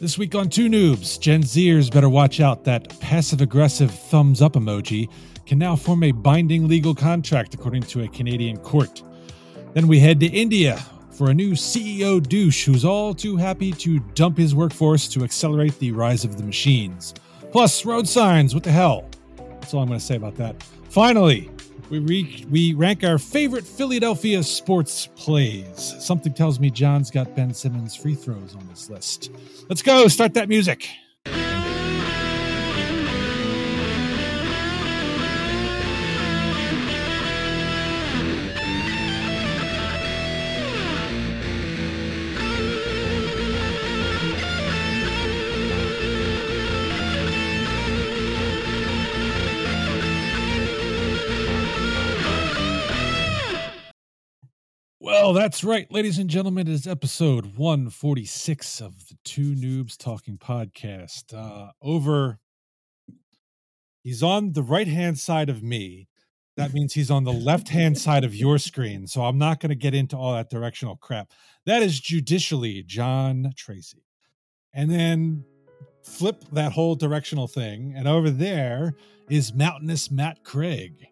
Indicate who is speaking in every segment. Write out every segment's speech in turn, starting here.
Speaker 1: This week on Too Noobs, Gen Zers better watch out that passive aggressive thumbs up emoji can now form a binding legal contract according to a Canadian court. Then we head to India for a new CEO douche who's all too happy to dump his workforce to accelerate the rise of the machines. Plus, road signs, what the hell? That's all I'm going to say about that. Finally, we, re- we rank our favorite Philadelphia sports plays. Something tells me John's got Ben Simmons free throws on this list. Let's go. Start that music. Well, that's right, ladies and gentlemen. It is episode 146 of the Too Noobs Talking Podcast. Uh, over, he's on the right hand side of me. That means he's on the left hand side of your screen. So I'm not going to get into all that directional crap. That is judicially John Tracy. And then flip that whole directional thing. And over there is mountainous Matt Craig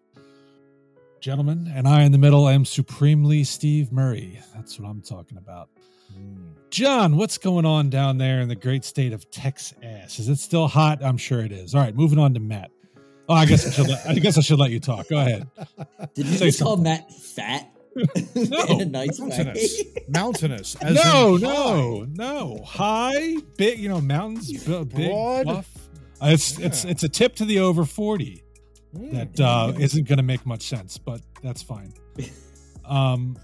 Speaker 1: gentlemen, and I in the middle am supremely Steve Murray. That's what I'm talking about. Mm. John, what's going on down there in the great state of Texas? Is it still hot? I'm sure it is. All right, moving on to Matt. Oh, I guess I should. Let, I guess I should let you talk. Go ahead.
Speaker 2: Did you just call Matt fat? no, in a nice
Speaker 3: mountainous.
Speaker 2: way.
Speaker 3: mountainous.
Speaker 1: no, no, no. High, big. You know, mountains, big,
Speaker 3: Broad.
Speaker 1: buff. Uh, it's yeah. it's it's a tip to the over forty that uh, isn't going to make much sense, but that's fine. Um,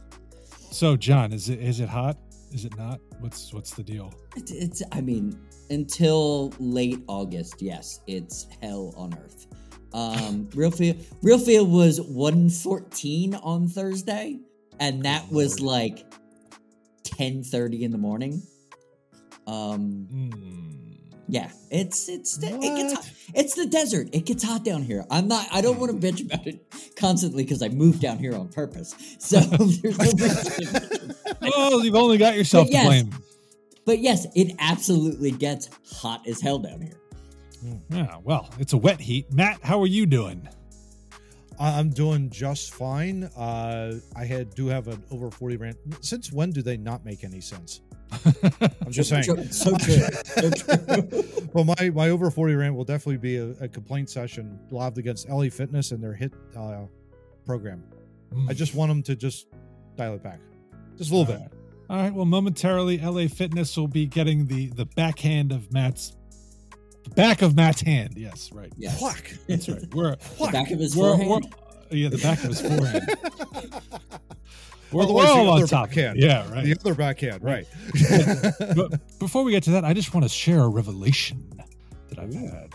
Speaker 1: so John, is it is it hot? Is it not? What's what's the deal?
Speaker 2: It's, it's I mean, until late August, yes, it's hell on earth. Um, real feel real feel was one fourteen on Thursday, and that was like ten thirty in the morning. Um.
Speaker 1: Mm.
Speaker 2: Yeah, it's it's the, it gets hot. it's the desert. It gets hot down here. I'm not. I don't want to bitch about it constantly because I moved down here on purpose. So there's no reason.
Speaker 1: oh, you've only got yourself
Speaker 2: yes,
Speaker 1: to blame.
Speaker 2: But yes, it absolutely gets hot as hell down here.
Speaker 1: Yeah, well, it's a wet heat. Matt, how are you doing?
Speaker 3: I'm doing just fine. Uh, I had do have an over 40 rant. Since when do they not make any sense? I'm just saying.
Speaker 2: So true. So true.
Speaker 3: well, my, my over 40 rant will definitely be a, a complaint session lobbed against LA Fitness and their HIIT uh, program. Mm. I just want them to just dial it back, just a little
Speaker 1: All
Speaker 3: bit.
Speaker 1: Right. All right. Well, momentarily, LA Fitness will be getting the the backhand of Matt's back of Matt's hand. Yes, right.
Speaker 2: Yes.
Speaker 3: Whack.
Speaker 1: That's right. We're
Speaker 2: the back of his
Speaker 1: we're,
Speaker 2: forehead.
Speaker 1: We're, yeah, the back of his forehead. We're,
Speaker 3: Otherwise,
Speaker 1: all on top.
Speaker 3: backhand.
Speaker 1: Yeah, right.
Speaker 3: The other backhand, right.
Speaker 1: but before we get to that, I just want to share a revelation that I've had.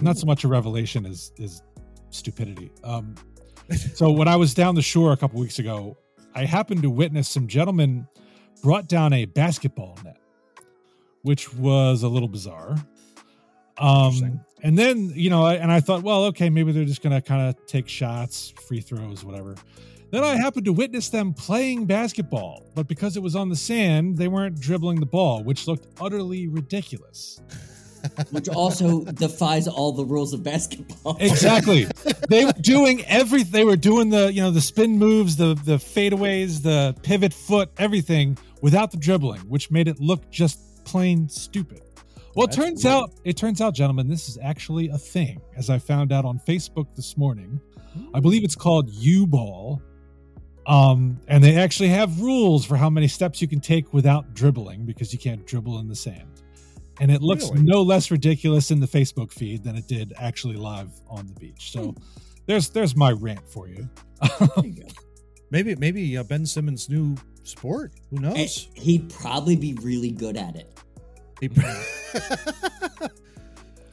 Speaker 1: Not so much a revelation as is stupidity. Um, so when I was down the shore a couple weeks ago, I happened to witness some gentlemen brought down a basketball net, which was a little bizarre. Um, and then you know, and I thought, well, okay, maybe they're just gonna kind of take shots, free throws, whatever. Then I happened to witness them playing basketball, but because it was on the sand, they weren't dribbling the ball, which looked utterly ridiculous.
Speaker 2: which also defies all the rules of basketball.
Speaker 1: Exactly. they were doing everything. They were doing the, you know, the spin moves, the the fadeaways, the pivot foot, everything without the dribbling, which made it look just plain stupid. Well, it turns weird. out, it turns out, gentlemen, this is actually a thing, as I found out on Facebook this morning. Hmm. I believe it's called U Ball. Um, and they actually have rules for how many steps you can take without dribbling because you can't dribble in the sand. And it looks
Speaker 3: Really?
Speaker 1: no less ridiculous in the Facebook feed than it did actually live on the beach. So there's there's my rant for you.
Speaker 3: Maybe maybe uh, Ben Simmons' new sport. Who
Speaker 2: And
Speaker 3: knows?
Speaker 2: he'd probably be really good at it.
Speaker 3: He-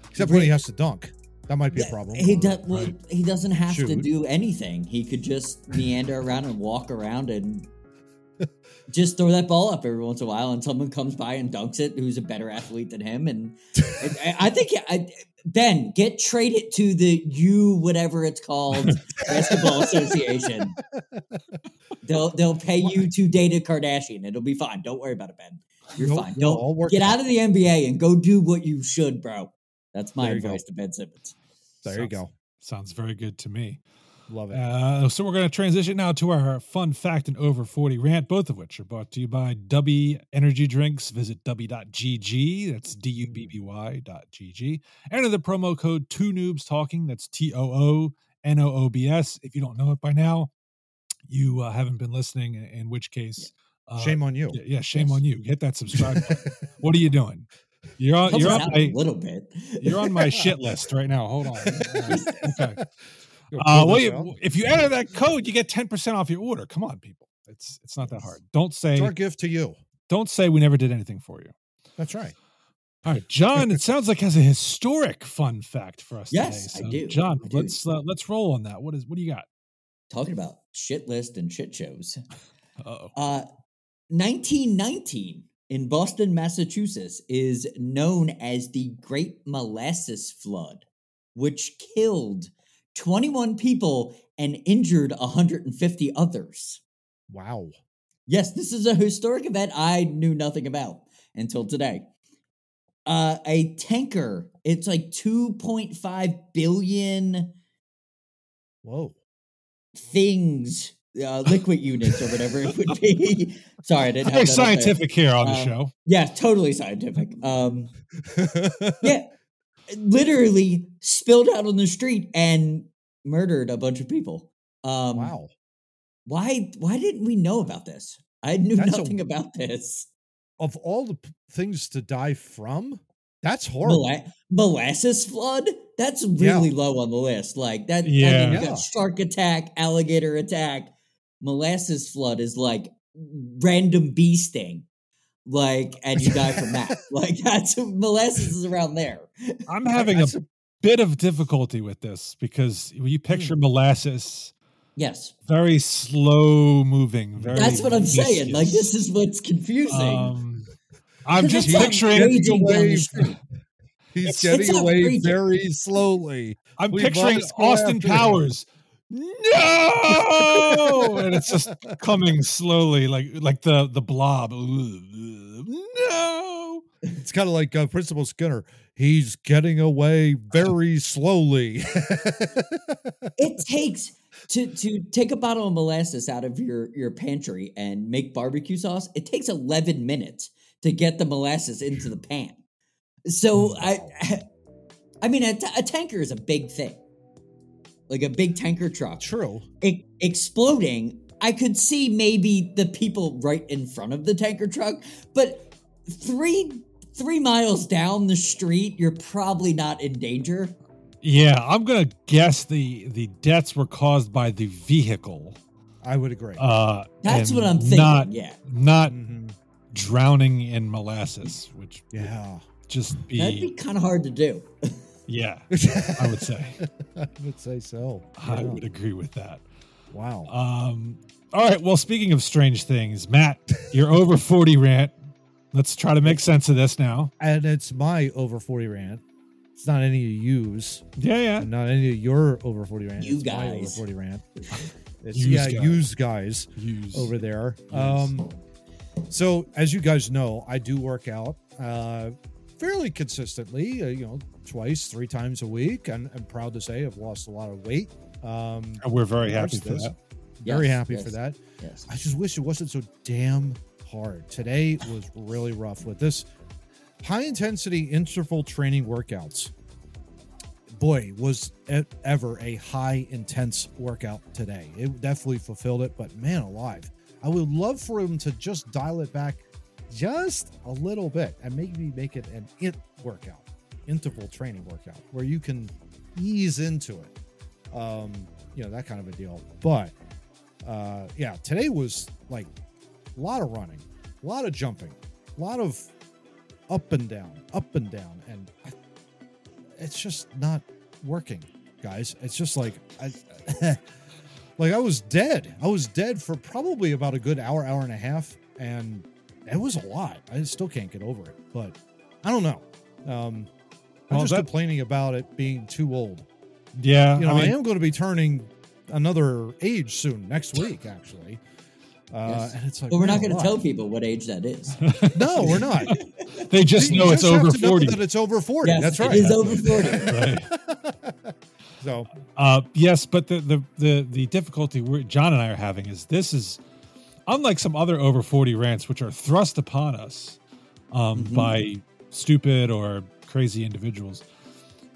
Speaker 3: Except when he has to dunk. That might be a problem.
Speaker 2: He does. Well,
Speaker 1: Right.
Speaker 2: he doesn't have to do anything. He could just meander around and walk around and just throw that ball up every once in a while, and someone comes by and dunks it, who's a better athlete than him. And I, I think I, Ben get traded to the U whatever it's called basketball association. They'll they'll pay you to date a Kardashian. It'll be fine. Don't worry about it, Ben. You're
Speaker 3: Nope,
Speaker 2: fine. Don't get out of the NBA and go do what you should, bro. That's my
Speaker 3: There go.
Speaker 2: advice to Ben Simmons.
Speaker 3: There you go.
Speaker 1: Sounds very good to me.
Speaker 3: Love it.
Speaker 1: Uh, so we're going to transition now to our fun fact and over 40 rant, both of which are brought to you by Dubby Energy Drinks. Visit dubby.gg. That's D U B B Y dot GG. Enter the promo code Too Noobs Talking. That's T O O N O O B S. If you don't know it by now, you uh, haven't been listening, in which case, uh,
Speaker 3: Shame on you.
Speaker 1: Yeah, yeah, shame
Speaker 2: Yes.
Speaker 1: on you. Hit that subscribe. button. what are you doing? You're on. You're on my.
Speaker 2: a little bit.
Speaker 1: You're on my shit list right now. Hold on. okay. Uh, well, you, if you enter that code, you get ten percent off your order. Come on, people. It's it's not that hard. Don't
Speaker 3: It's
Speaker 1: say
Speaker 3: our gift to you.
Speaker 1: don't say we never did anything for you.
Speaker 3: That's right.
Speaker 1: All right, John. it sounds like has a historic fun fact for us
Speaker 2: Yes,
Speaker 1: today.
Speaker 2: I do.
Speaker 1: John,
Speaker 2: I do.
Speaker 1: let's uh, let's roll on that. What is what do you got?
Speaker 2: Talking about shit list and shit shows.
Speaker 1: Uh-oh.
Speaker 2: Uh, 1919 in Boston, Massachusetts is known as the Great Molasses Flood, which killed 21 people and injured 150 others.
Speaker 3: Wow.
Speaker 2: Yes, this is a historic event I knew nothing about until today. Uh, a tanker, it's like 2.5 billion
Speaker 3: Whoa.
Speaker 2: things, uh, liquid units or whatever it would be. Sorry, I didn't
Speaker 1: Very scientific here on the
Speaker 2: Um,
Speaker 1: show.
Speaker 2: Yeah, totally scientific. Um, yeah, literally spilled out on the street and murdered a bunch of people. Um,
Speaker 3: wow.
Speaker 2: Why? Why didn't we know about this? I knew
Speaker 3: That's a-
Speaker 2: nothing about this.
Speaker 3: Of all the p- things to die from, that's horrible.
Speaker 2: Mola- molasses flood. That's
Speaker 3: Yeah.
Speaker 2: really low on the list. Like that. I
Speaker 1: Yeah.
Speaker 2: mean, you
Speaker 3: Yeah.
Speaker 2: got shark attack, alligator attack. Molasses flood is like random bee sting. Like, and you die from that. like that's molasses is around there.
Speaker 1: I'm having a bit of difficulty with this because when you
Speaker 2: Hmm.
Speaker 1: picture molasses,
Speaker 2: Yes,
Speaker 1: very slow moving. Very
Speaker 2: that's what I'm saying. Like this is what's confusing.
Speaker 1: Um, I'm just picturing.
Speaker 2: raging down the
Speaker 3: away. He's
Speaker 2: It's-
Speaker 3: getting away very slowly.
Speaker 1: I'm
Speaker 3: We
Speaker 1: picturing Austin. Powers. No, and it's just coming slowly, like like the the blob. No,
Speaker 3: It's kind of like uh, Principal Skinner. He's getting away very slowly.
Speaker 2: it takes to to take a bottle of molasses out of your your pantry and make barbecue sauce. It takes 11 minutes to get the molasses into the pan. So I I mean a, t- a tanker is a big thing. Like a big tanker truck.
Speaker 3: True.
Speaker 2: e- exploding, I could see maybe the people right in front of the tanker truck, but three three miles down the street, you're probably not in danger.
Speaker 1: yeah, I'm gonna guess the the deaths were caused by the vehicle.
Speaker 3: I would agree.
Speaker 1: Uh,
Speaker 2: That's what I'm thinking.
Speaker 1: Not
Speaker 2: yeah,
Speaker 1: not
Speaker 3: Mhm.
Speaker 1: drowning in molasses, which would
Speaker 3: Yeah.
Speaker 1: just be,
Speaker 2: that'd be kind of hard to do.
Speaker 1: yeah. I would say
Speaker 3: I would say so.
Speaker 1: I would agree with that.
Speaker 3: Wow.
Speaker 1: Um, all right. Well, speaking of strange things, Matt, your over 40 rant. Let's try to make sense of this now.
Speaker 3: and it's my over 40 rant. It's not any of you's,
Speaker 1: Yeah, yeah.
Speaker 3: and not any of your over 40 rant.
Speaker 2: You
Speaker 3: it's my over 40 rant. It's,
Speaker 1: Yous
Speaker 3: yeah,
Speaker 1: guys.
Speaker 3: use guys
Speaker 1: Use
Speaker 3: over there.
Speaker 1: Yes.
Speaker 3: Um, so as you guys know, I do work out uh, fairly consistently. Uh, you know, twice, three times a week. And I'm proud to say I've lost a lot of weight. Um,
Speaker 1: And we're very happy for
Speaker 3: this.
Speaker 1: that.
Speaker 3: very
Speaker 2: Yes,
Speaker 3: happy
Speaker 2: yes.
Speaker 3: for that.
Speaker 2: Yes.
Speaker 3: I just wish it wasn't so damn hard. Today was really rough with this high intensity interval training workouts. Boy, was it ever a high intense workout today. It definitely fulfilled it, but man alive. I would love for him to just dial it back just a little bit and maybe make it an int workout, interval training workout, where you can ease into it. Um, you know, that kind of a deal. But uh yeah, today was like a lot of running, a lot of jumping, a lot of up and down, up and down, and I, it's just not working, guys. It's just like I, like I was dead. I was dead for probably about a good hour, hour and a half, and it was a lot. I still can't get over it, but I don't know. Um, I'm
Speaker 1: Well,
Speaker 3: just
Speaker 1: that-
Speaker 3: complaining about it being too old.
Speaker 1: Yeah.
Speaker 3: You know,
Speaker 1: I
Speaker 3: I,
Speaker 1: mean,
Speaker 3: am going to be turning another age soon next week, actually. Uh,
Speaker 2: Yes.
Speaker 3: And it's like,
Speaker 2: But we're not going to tell people what age that is.
Speaker 3: No, we're not.
Speaker 1: they just
Speaker 3: You
Speaker 1: know it's
Speaker 3: just have
Speaker 1: over
Speaker 3: to know
Speaker 1: 40.
Speaker 3: That it's over 40.
Speaker 2: yes,
Speaker 3: That's right.
Speaker 2: It is over 40.
Speaker 1: Right.
Speaker 3: so,
Speaker 1: Uh, yes, but the the the the difficulty we John and I are having is this is unlike some other over forty rants which are thrust upon us um,
Speaker 2: Mhm.
Speaker 1: by stupid or crazy individuals.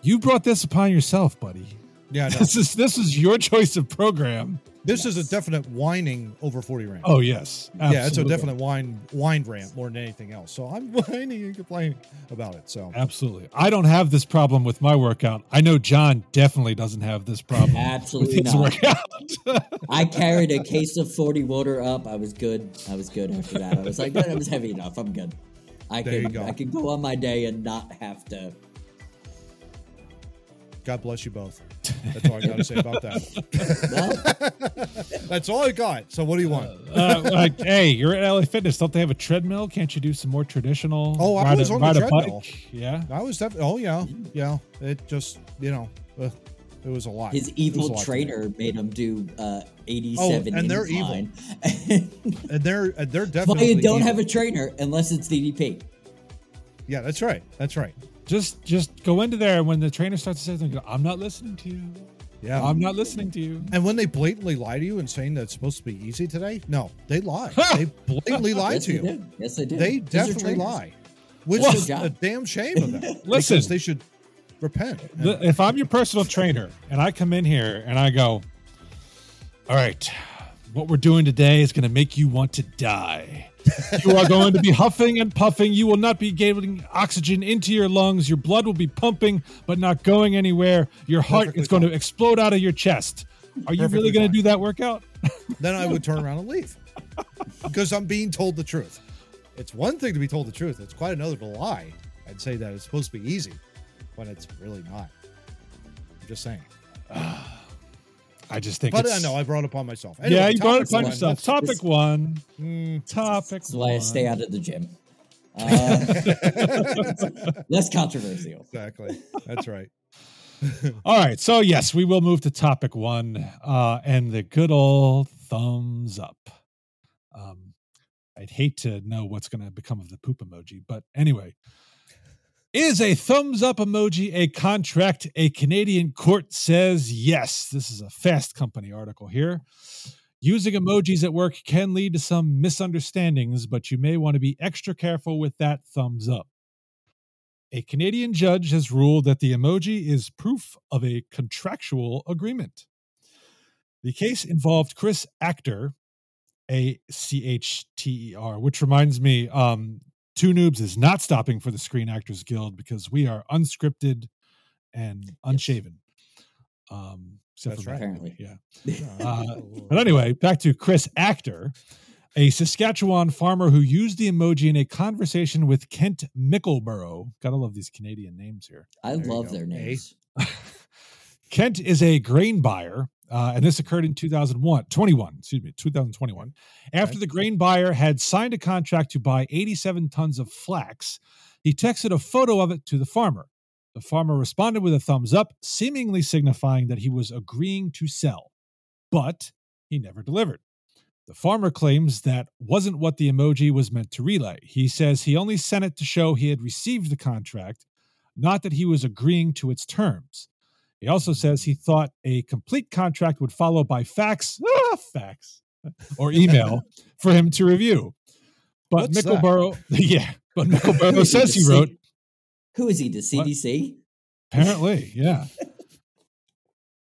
Speaker 1: You brought this upon yourself, buddy.
Speaker 3: Yeah, no.
Speaker 1: This is this is your choice of program.
Speaker 3: this is a definite whining over 40 rant.
Speaker 1: Oh yes,
Speaker 3: yeah, it's a definite wine wine rant more than anything else. So I'm whining and complaining about it. So
Speaker 1: Absolutely. I don't have this problem with my workout. I know John definitely doesn't have this problem with
Speaker 2: Absolutely
Speaker 1: his
Speaker 2: not.
Speaker 1: workout.
Speaker 2: I carried a case of 40 water up. I was good. I was good after that. I was like, that was heavy enough. I'm good. I
Speaker 3: There
Speaker 2: can
Speaker 3: go.
Speaker 2: I can go on my day and not have to.
Speaker 3: God bless you both. That's all I got to say about that. That's all I got. So what do you want?
Speaker 1: uh, like, hey, you're at LA Fitness. Don't they have a treadmill? Can't you do some more traditional?
Speaker 3: Oh, I
Speaker 1: ride
Speaker 3: was
Speaker 1: a,
Speaker 3: on the
Speaker 1: a
Speaker 3: treadmill.
Speaker 1: bike? Yeah.
Speaker 3: I was definitely. Oh yeah, yeah. It just you know, uh, it was a lot.
Speaker 2: his
Speaker 3: It was a
Speaker 2: evil
Speaker 3: lot
Speaker 2: trainer made him do uh, 87
Speaker 3: Oh, and they're evil. and they're they're
Speaker 2: Why
Speaker 3: definitely.
Speaker 2: you don't
Speaker 3: evil.
Speaker 2: have a trainer unless it's DDP?
Speaker 3: Yeah, that's right. That's right.
Speaker 1: Just just go into there and when the trainer starts to say something, go, I'm not listening to you.
Speaker 3: Yeah.
Speaker 1: I'm not listening to you.
Speaker 3: and when they blatantly lie to you and saying that it's supposed to be easy today, no, they lie. they blatantly lie
Speaker 2: yes,
Speaker 3: to you.
Speaker 2: do. Yes, they do.
Speaker 3: They
Speaker 2: These
Speaker 3: definitely lie, which
Speaker 2: Well-
Speaker 3: is a damn shame of them.
Speaker 1: Listen.
Speaker 3: because they should repent. And-
Speaker 1: The- if I'm your personal trainer and I come in here and I go, all right, what we're doing today is going to make you want to die. You are going to be huffing and puffing. You will not be getting oxygen into your lungs. Your blood will be pumping, but not going anywhere. Your heart
Speaker 3: Perfectly
Speaker 1: is going to explode out of your chest. Are you
Speaker 3: Perfectly
Speaker 1: really going to do that workout?
Speaker 3: then I would turn around and leave because I'm being told the truth. It's one thing to be told the truth; it's quite another to lie and say that it's supposed to be easy when it's really not. I'm just saying.
Speaker 1: I just think
Speaker 3: But
Speaker 1: it's,
Speaker 3: I know I brought it upon myself.
Speaker 1: yeah, you brought it upon yourself. Topic one.
Speaker 3: Mm,
Speaker 1: Topic
Speaker 2: That's why I stay out of the gym. Uh, less controversial.
Speaker 3: exactly. That's right.
Speaker 1: All right. So, yes, we will move to topic one uh, and the good old thumbs up. Um, I'd hate to know what's going to become of the poop emoji, but anyway. Is a thumbs up emoji a contract? A Canadian court says yes. This is a Fast Company article here. Using emojis at work can lead to some misunderstandings, but you may want to be extra careful with that thumbs up. A Canadian judge has ruled that the emoji is proof of a contractual agreement. The case involved Chris Achter, A C H T E R, which reminds me, um, Too Noobs is not stopping for the Screen Actors Guild because we are unscripted and unshaven. Um, except
Speaker 3: That's
Speaker 1: for
Speaker 3: right.
Speaker 2: Apparently.
Speaker 1: yeah. Uh,
Speaker 3: Oh,
Speaker 1: But anyway, back to Chris Achter, a Saskatchewan farmer who used the emoji in a conversation with Kent Mickleborough. Gotta love these Canadian names here.
Speaker 2: I
Speaker 3: There
Speaker 2: love their names.
Speaker 1: Kent is a grain buyer, uh, and this occurred in 2001, 21, excuse me, 2021. After the grain buyer had signed a contract to buy 87 tons of flax, he texted a photo of it to the farmer. The farmer responded with a thumbs up, seemingly signifying that he was agreeing to sell, but he never delivered. The farmer claims that wasn't what the emoji was meant to relay. He says he only sent it to show he had received the contract, not that he was agreeing to its terms. He also says he thought a complete contract would follow by fax, ah, fax, or email for him to review. But
Speaker 3: What's that?
Speaker 1: Mickleborough, yeah, but Mickleborough says he wrote,
Speaker 2: Who is he? The
Speaker 1: What?
Speaker 2: CDC?
Speaker 1: apparently, yeah.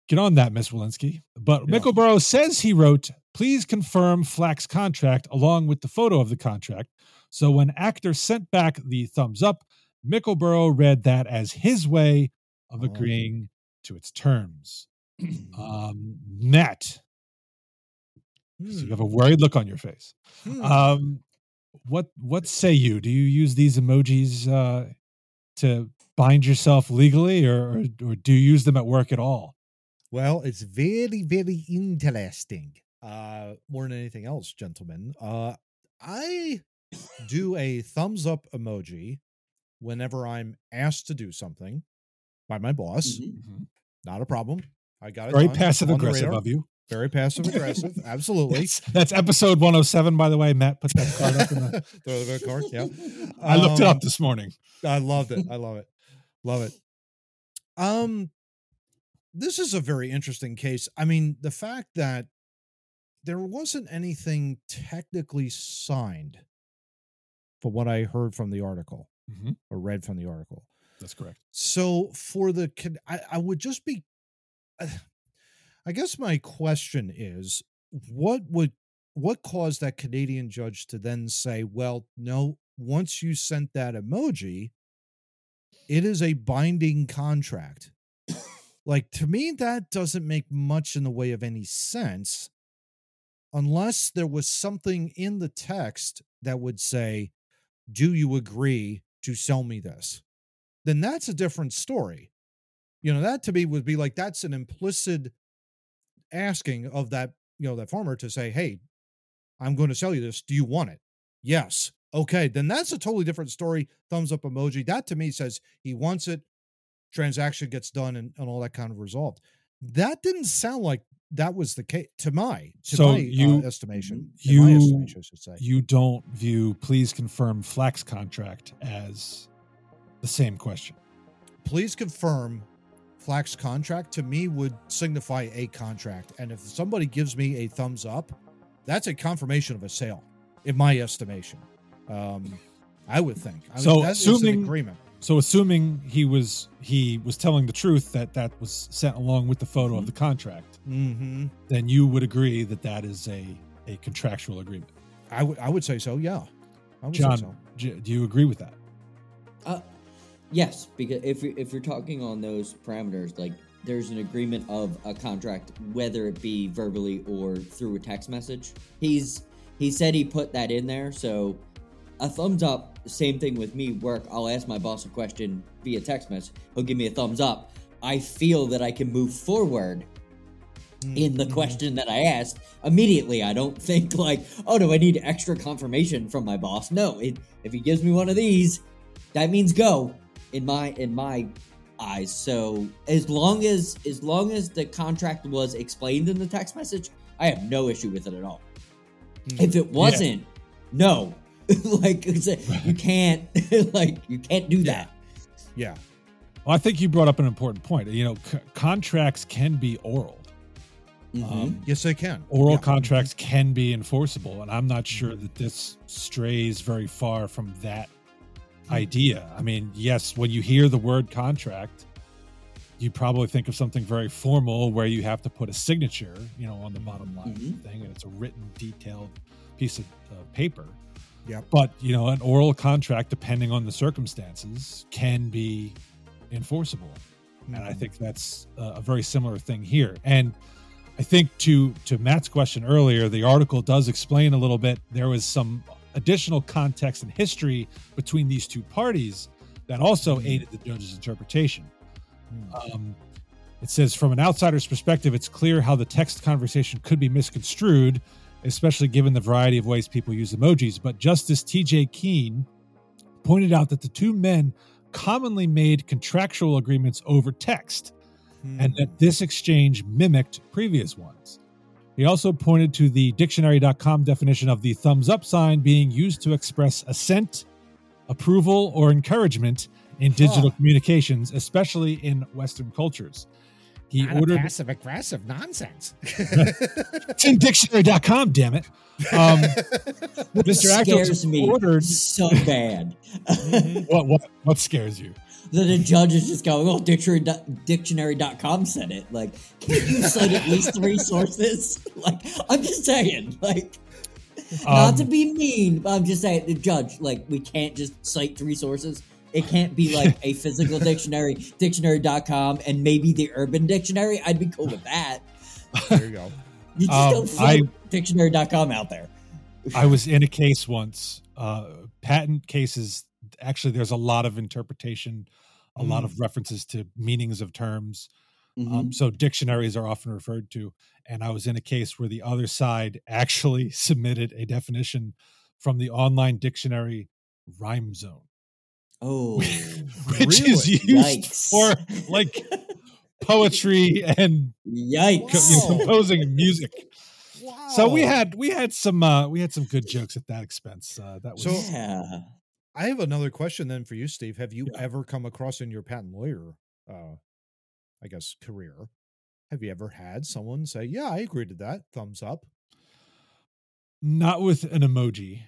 Speaker 1: Get on that, Miss Walensky. But
Speaker 3: Yeah.
Speaker 1: Mickleborough says he wrote, please confirm flax contract along with the photo of the contract. So when Achter sent back the thumbs up, Mickleborough read that as his way of
Speaker 3: Oh.
Speaker 1: agreeing to its terms. Um, Matt, so you have a worried look on your face.
Speaker 3: Hmm.
Speaker 1: Um, what what say you? Do you use these emojis uh, to bind yourself legally, or, or or do you use them at work at all?
Speaker 3: Well, it's very, very interesting. Uh, more than anything else, gentlemen. Uh, I do a thumbs up emoji whenever I'm asked to do something by my boss.
Speaker 2: Mhm.
Speaker 3: Not a problem. I got it.
Speaker 1: Very
Speaker 3: done.
Speaker 1: passive aggressive of you.
Speaker 3: Very passive aggressive. Absolutely.
Speaker 1: That's, that's episode 107, by the way. Matt put that card up in the.
Speaker 3: Throw the card. Yeah.
Speaker 1: I looked it
Speaker 3: Um,
Speaker 1: up this morning.
Speaker 3: I loved it. I love it. Love it. Um this is a very interesting case. I mean, the fact that there wasn't anything technically signed for what I heard from the article
Speaker 1: Mhm.
Speaker 3: or read from the article.
Speaker 1: That's correct.
Speaker 3: So for the I, I would just be I guess my question is what would what caused that Canadian judge to then say, well, no, once you sent that emoji, it is a binding contract. like to me that doesn't make much in the way of any sense unless there was something in the text that would say, "Do you agree to sell me this?" Then that's a different story. You know, that to me would be like that's an implicit asking of that, you know, that farmer to say, Hey, I'm going to sell you this. Do you want it? Yes. Okay. Then that's a totally different story. Thumbs up emoji. That to me says he wants it, transaction gets done and, and all that kind of resolved. That didn't sound like that was the case to my to
Speaker 1: So
Speaker 3: my
Speaker 1: you-
Speaker 3: uh, estimation.
Speaker 1: you-
Speaker 3: estimation, I should say.
Speaker 1: You don't view please confirm flax contract as the same question.
Speaker 3: please confirm flax contract to me would signify a contract and if somebody gives me a thumbs up that's a confirmation of a sale in my estimation um i would think I mean,
Speaker 1: So,
Speaker 3: that is an
Speaker 1: assuming-
Speaker 3: agreement
Speaker 1: So assuming he was he was telling the truth that that was sent along with the photo of the contract,
Speaker 3: mm-hmm.
Speaker 1: then you would agree that that is a a contractual agreement.
Speaker 3: i would i would say so yeah i would
Speaker 1: John,
Speaker 3: say so
Speaker 1: do you agree with that?
Speaker 2: Uh, yes, because if you're, if you're talking on those parameters, like there's an agreement of a contract, whether it be verbally or through a text message. He's he said he put that in there, so a thumbs up. Same thing with me. Work. I'll ask my boss a question via text message. He'll give me a thumbs up. I feel that I can move forward in the
Speaker 3: Mhm.
Speaker 2: question that I asked immediately. I don't think like, oh, do I need extra confirmation from my boss? No. It, if he gives me one of these, that means go in my in my eyes. So as long as as long as the contract was explained in the text message, I have no issue with it at all.
Speaker 3: Mhm.
Speaker 2: If it wasn't, no. like you can't like you can't do that.
Speaker 3: yeah
Speaker 1: Well, I think you brought up an important point. You know, c- contracts can be oral.
Speaker 2: Mhm.
Speaker 1: Um,
Speaker 3: yes they can
Speaker 1: oral
Speaker 3: Yeah.
Speaker 1: contracts can be enforceable, and I'm not sure that this strays very far from that idea. I mean, yes, when you hear the word contract, you probably think of something very formal where you have to put a signature, you know, on the bottom line the thing, and it's a written, detailed piece of uh, paper.
Speaker 3: Yeah.
Speaker 1: But you know, an oral contract, depending on the circumstances, can be enforceable and I
Speaker 3: Mhm.
Speaker 1: think that's a, a very similar thing here. And I think to to Matt's question earlier, the article does explain a little bit. There was some additional context and history between these two parties that also
Speaker 3: Mhm.
Speaker 1: aided the judge's interpretation.
Speaker 3: Mhm.
Speaker 1: Um, it says, from an outsider's perspective, it's clear how the text conversation could be misconstrued, especially given the variety of ways people use emojis. But Justice T.J. Keene pointed out that the two men commonly made contractual agreements over text and
Speaker 3: Mhm.
Speaker 1: that this exchange mimicked previous ones. He also pointed to the dictionary.com definition of the thumbs up sign being used to express assent, approval, or encouragement in digital
Speaker 3: Huh.
Speaker 1: communications, especially in Western cultures. He ordered
Speaker 3: passive aggressive nonsense
Speaker 1: it's in dictionary.com, damn it. Um, Mr. Achter
Speaker 2: scares me
Speaker 1: ordered
Speaker 2: so bad.
Speaker 1: what, what what scares you?
Speaker 2: That a judge is just going, oh, dictionary, dictionary.com said it. Like, can't you cite at least three sources? Like, I'm just saying, like, not to
Speaker 1: Um,
Speaker 2: be mean, but I'm just saying, the judge, like, we can't just cite three sources. It can't be like a physical dictionary, dictionary.com, and maybe the urban dictionary. I'd be cool with that.
Speaker 3: there you go
Speaker 2: You just
Speaker 1: Um,
Speaker 2: don't throw
Speaker 1: I-
Speaker 2: dictionary.com out there.
Speaker 1: I was in a case once. Uh, patent cases, actually, there's a lot of interpretation, a lot of references to meanings of terms.
Speaker 2: Mhm.
Speaker 1: Um, so dictionaries are often referred to. And I was in a case where the other side actually submitted a definition from the online dictionary rhyme zone,
Speaker 2: oh,
Speaker 1: which is used
Speaker 2: Yikes.
Speaker 1: for like poetry and
Speaker 2: Yikes!
Speaker 1: co- you know, composing music.
Speaker 3: Wow.
Speaker 1: So we had we had some uh we had some good jokes at that expense. Uh that was
Speaker 3: So-
Speaker 2: yeah.
Speaker 3: I have another question then for you, Steve. Have you
Speaker 1: Yeah.
Speaker 3: ever come across in your patent lawyer, uh, I guess, career? Have you ever had someone say, "Yeah, I agree to that. Thumbs up."
Speaker 1: not with an emoji.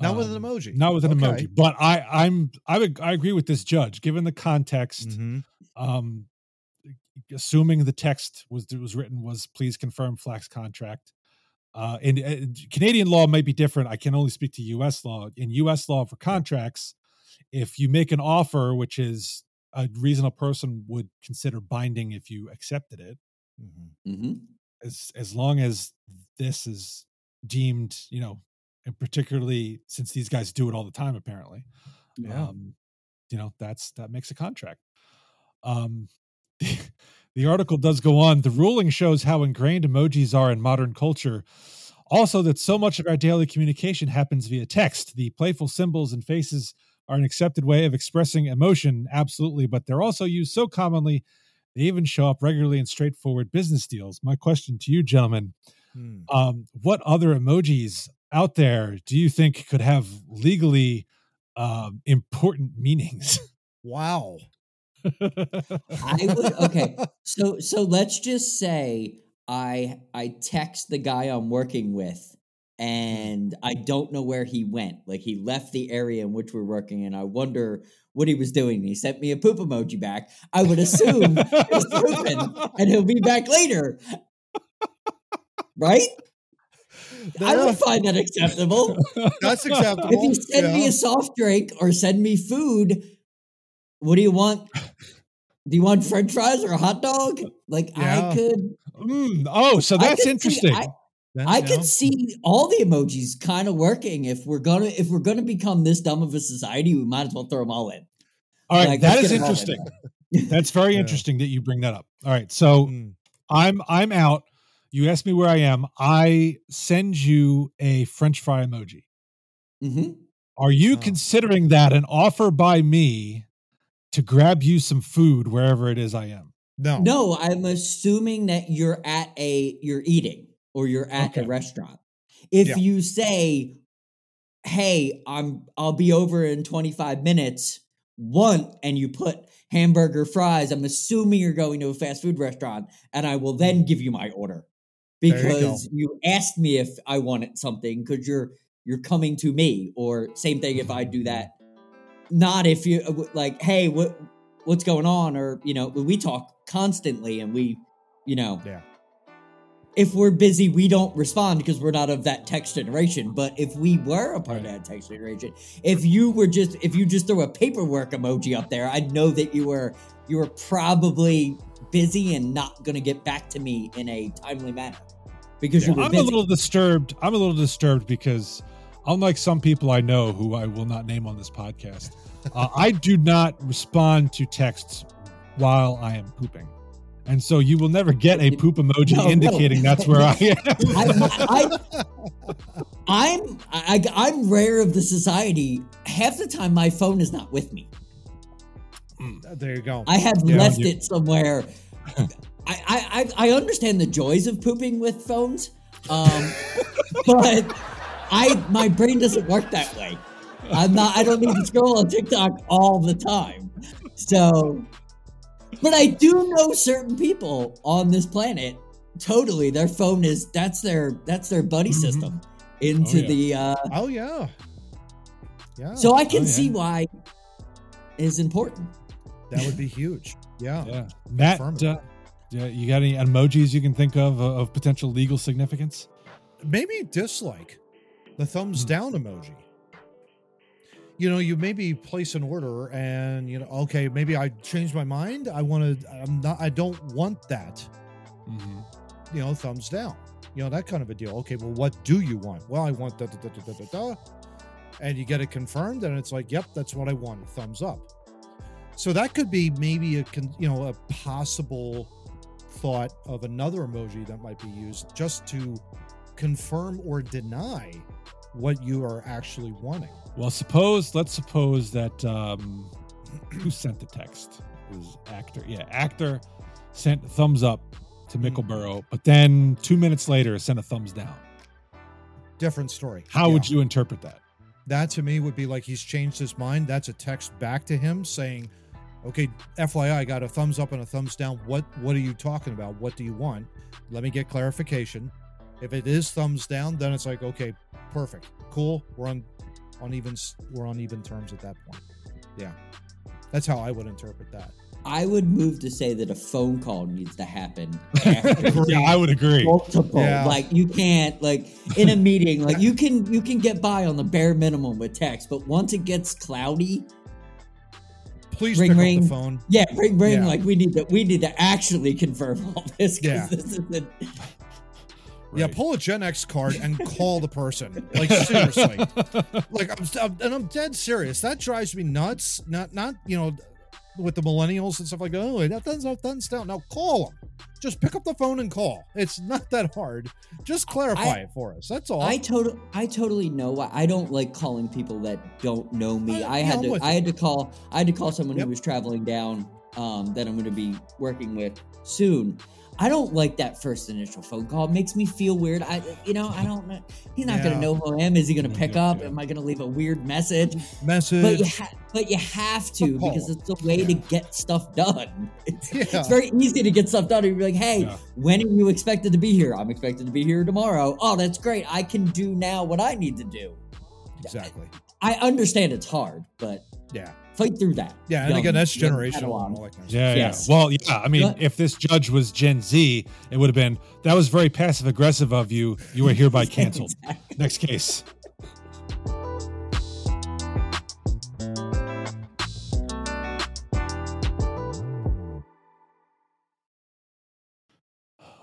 Speaker 3: Not with an
Speaker 1: Um,
Speaker 3: emoji.
Speaker 1: Not with an
Speaker 3: Okay.
Speaker 1: emoji. But I I'm I would I agree with this judge given the context
Speaker 3: Mhm.
Speaker 1: um assuming the text was was written was please confirm flax contract uh and uh, canadian law might be different. I can only speak to us law. In us law for contracts if you make an offer which is a reasonable person would consider binding if you accepted it.
Speaker 3: Mhm.
Speaker 2: hmm
Speaker 1: as as long as this is deemed you know and particularly since these guys do it all the time apparently
Speaker 3: Yeah.
Speaker 1: um, you know that's that makes a contract. Um the article does go on the ruling shows how ingrained emojis are in modern culture also that so much of our daily communication happens via text the playful symbols and faces are an accepted way of expressing emotion absolutely but they're also used so commonly they even show up regularly in straightforward business deals my question to you gentlemen
Speaker 3: Hmm.
Speaker 1: um, what other emojis out there do you think could have legally um, important meanings?
Speaker 3: Wow.
Speaker 2: I would okay. So so let's just say I I text the guy I'm working with and I don't know where he went. Like he left the area in which we're working and I wonder what he was doing. He sent me a poop emoji back. I would assume he's pooping and he'll be back later. Right? I
Speaker 3: Yeah,
Speaker 2: would find that acceptable.
Speaker 3: that's acceptable.
Speaker 2: If you send me a soft drink or send me food, what do you want? Do you want French fries or a hot dog? Like
Speaker 3: Yeah.
Speaker 2: I could,
Speaker 1: Mm, oh, so
Speaker 2: I
Speaker 1: that's
Speaker 2: could see-
Speaker 1: interesting.
Speaker 2: I,
Speaker 3: Then,
Speaker 2: I
Speaker 3: yeah.
Speaker 2: could see all the emojis kind of working. If we're gonna, if we're gonna become this dumb of a society, we might as well throw them all in.
Speaker 1: All right,
Speaker 2: like,
Speaker 1: that
Speaker 2: let's
Speaker 1: is
Speaker 2: get it all in.
Speaker 1: interesting. That's very
Speaker 3: Yeah.
Speaker 1: interesting that you bring that up. All right, so
Speaker 3: Mm.
Speaker 1: I'm I'm out. You ask me where I am. I send you a French fry emoji.
Speaker 2: hmm
Speaker 1: Are you
Speaker 3: Oh.
Speaker 1: considering that an offer by me to grab you some food wherever it is I am?
Speaker 3: No.
Speaker 2: No, I'm assuming that you're at a you're eating or you're at
Speaker 1: Okay.
Speaker 2: a restaurant. If
Speaker 3: Yeah.
Speaker 2: you say, "Hey, I'm I'll be over in 25 minutes," one and you put hamburger fries, I'm assuming you're going to a fast food restaurant and I will then give you my order
Speaker 3: There you
Speaker 2: because you, asked me if I wanted something cuz you're you're coming to me or same thing if I do that. Not if you uh, like, "Hey, what what's going on?" or, you know, we talk constantly and we, you know,
Speaker 3: Yeah.
Speaker 2: if we're busy, we don't respond because we're not of that text generation. But if we were a part of that text generation, if you were just if you just throw a paperwork emoji up there, I'd know that you were you were probably busy and not gonna get back to me in a timely manner. Because you were
Speaker 1: I'm
Speaker 2: busy.
Speaker 1: a little disturbed. I'm a little disturbed because, unlike some people I know who I will not name on this podcast, uh, I do not respond to texts while I am pooping, and so you will never get a poop emoji
Speaker 2: No, no.
Speaker 1: indicating that's where I am.
Speaker 2: I, I, I'm I, I'm rare of the society. Half the time, my phone is not with me.
Speaker 3: There you go.
Speaker 2: I have
Speaker 1: Yeah,
Speaker 2: left it somewhere. I, I I I understand the joys of pooping with phones, um, but I my brain doesn't work that way. I'm not. I don't need to scroll on TikTok all the time. So, but I do know certain people on this planet. Totally, their phone is that's their that's their buddy
Speaker 1: Mhm.
Speaker 2: system into
Speaker 1: Oh, yeah.
Speaker 2: the. uh
Speaker 3: oh yeah. Yeah.
Speaker 2: So I can
Speaker 1: Oh, yeah.
Speaker 2: see why is important.
Speaker 3: that would be huge. Yeah.
Speaker 1: yeah, Matt, uh, yeah, you got any emojis you can think of uh, of potential legal significance?
Speaker 3: Maybe dislike the thumbs
Speaker 1: Hmm.
Speaker 3: down emoji. You know, you maybe place an order and you know, okay, maybe I changed my mind. I want to. I'm not. I don't want that.
Speaker 1: Mm-hmm.
Speaker 3: You know, thumbs down. You know that kind of a deal. Okay, well, what do you want? Well, I want da da da da da da. And you get it confirmed, and it's like, yep, that's what I want. Thumbs up. So that could be maybe a con- you know a possible thought of another emoji that might be used just to confirm or deny what you are actually wanting.
Speaker 1: Well, suppose let's suppose that um, who sent the text It was Achter. Yeah, Achter sent thumbs up to
Speaker 3: Hmm.
Speaker 1: Mickleborough, but then two minutes later sent a thumbs down.
Speaker 3: Different story.
Speaker 1: How
Speaker 3: Yeah.
Speaker 1: would you interpret that?
Speaker 3: That to me would be like he's changed his mind. That's a text back to him saying, "Okay, FYI, I got a thumbs up and a thumbs down. What what are you talking about? What do you want? Let me get clarification." If it is thumbs down, then it's like, "Okay, perfect. Cool. We're on on even we're on even terms at that point." Yeah. That's how I would interpret that.
Speaker 2: I would move to say that a phone call needs to happen after
Speaker 1: yeah, I would agree.
Speaker 2: multiple.
Speaker 3: Yeah.
Speaker 2: Like you can't like in a meeting, like you can you can get by on the bare minimum with text, but once it gets cloudy,
Speaker 3: Please
Speaker 2: Ring,
Speaker 3: pick up
Speaker 2: ring.
Speaker 3: the phone.
Speaker 2: yeah, ring ring.
Speaker 3: Yeah.
Speaker 2: Like we need to we need to actually confirm all this because
Speaker 3: Yeah.
Speaker 2: this isn't.
Speaker 3: Yeah,
Speaker 1: Right.
Speaker 3: pull a Gen X card and call the person. Like seriously. like I'm, I'm and I'm dead serious. That drives me nuts. Not not you know with the millennials and stuff like oh that thumbs up thumbs down. Now call them. Just pick up the phone and call. It's not that hard. Just clarify
Speaker 2: I-
Speaker 3: it for us. That's all.
Speaker 2: I total I totally know why I don't like calling people that don't know me.
Speaker 3: I-
Speaker 2: I had
Speaker 3: I'm
Speaker 2: to
Speaker 3: with
Speaker 2: I
Speaker 3: you.
Speaker 2: had to call I had to call someone
Speaker 3: Yep.
Speaker 2: who was traveling down um, that I'm going to be working with soon. I don't like that first initial phone call. It makes me feel weird. I you know I don't know. He's not going to know who I am. Is he going to pick up? Am I going to leave a weird message?
Speaker 3: Message.
Speaker 2: But you ha- but you have to because it's the way to get stuff done. It's,
Speaker 3: Yeah.
Speaker 2: it's very easy to get stuff done. You're like, hey,
Speaker 1: Yeah.
Speaker 2: when are you expected to be here? I'm expected to be here tomorrow. Oh, that's great. I can do now what I need to do.
Speaker 3: exactly.
Speaker 2: I understand it's hard, but
Speaker 3: Yeah.
Speaker 2: fight through that.
Speaker 3: Yeah. And
Speaker 2: Young-
Speaker 3: again, that's generational.
Speaker 2: Padawan.
Speaker 3: and all that
Speaker 1: Yeah,
Speaker 2: Yes.
Speaker 1: yeah. Well, yeah. I mean,
Speaker 2: But-
Speaker 1: if this judge was Gen Z, it would have been that was very passive aggressive of you. You are hereby canceled.
Speaker 2: Exactly.
Speaker 1: Next case.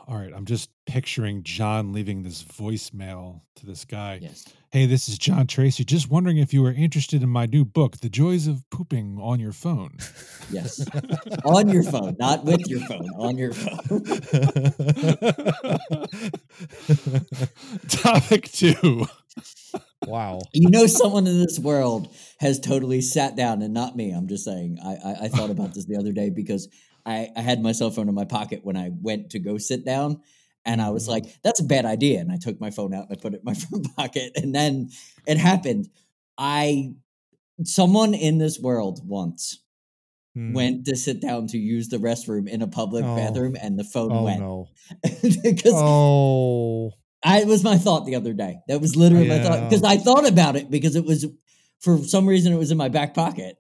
Speaker 1: All right, I'm just picturing John leaving this voicemail to this guy.
Speaker 2: Yes.
Speaker 1: Hey, this is John Tracy. Just wondering if you were interested in my new book, The Joys of Pooping on Your Phone.
Speaker 2: Yes. on your phone, not with your phone. On your phone.
Speaker 1: Topic two.
Speaker 3: wow.
Speaker 2: You know, someone in this world has totally sat down, and not me. I'm just saying. I I, I thought about this the other day because I, I had my cell phone in my pocket when I went to go sit down, and I was like, "That's a bad idea." And I took my phone out and I put it in my front pocket, and then it happened. I someone in this world once
Speaker 3: Hmm.
Speaker 2: went to sit down to use the restroom in a public
Speaker 3: Oh.
Speaker 2: bathroom, and the phone
Speaker 3: Oh
Speaker 2: went
Speaker 3: no.
Speaker 2: because
Speaker 3: Oh.
Speaker 2: I it was my thought the other day. That was literally my thought because I thought about it because it was for some reason it was in my back pocket,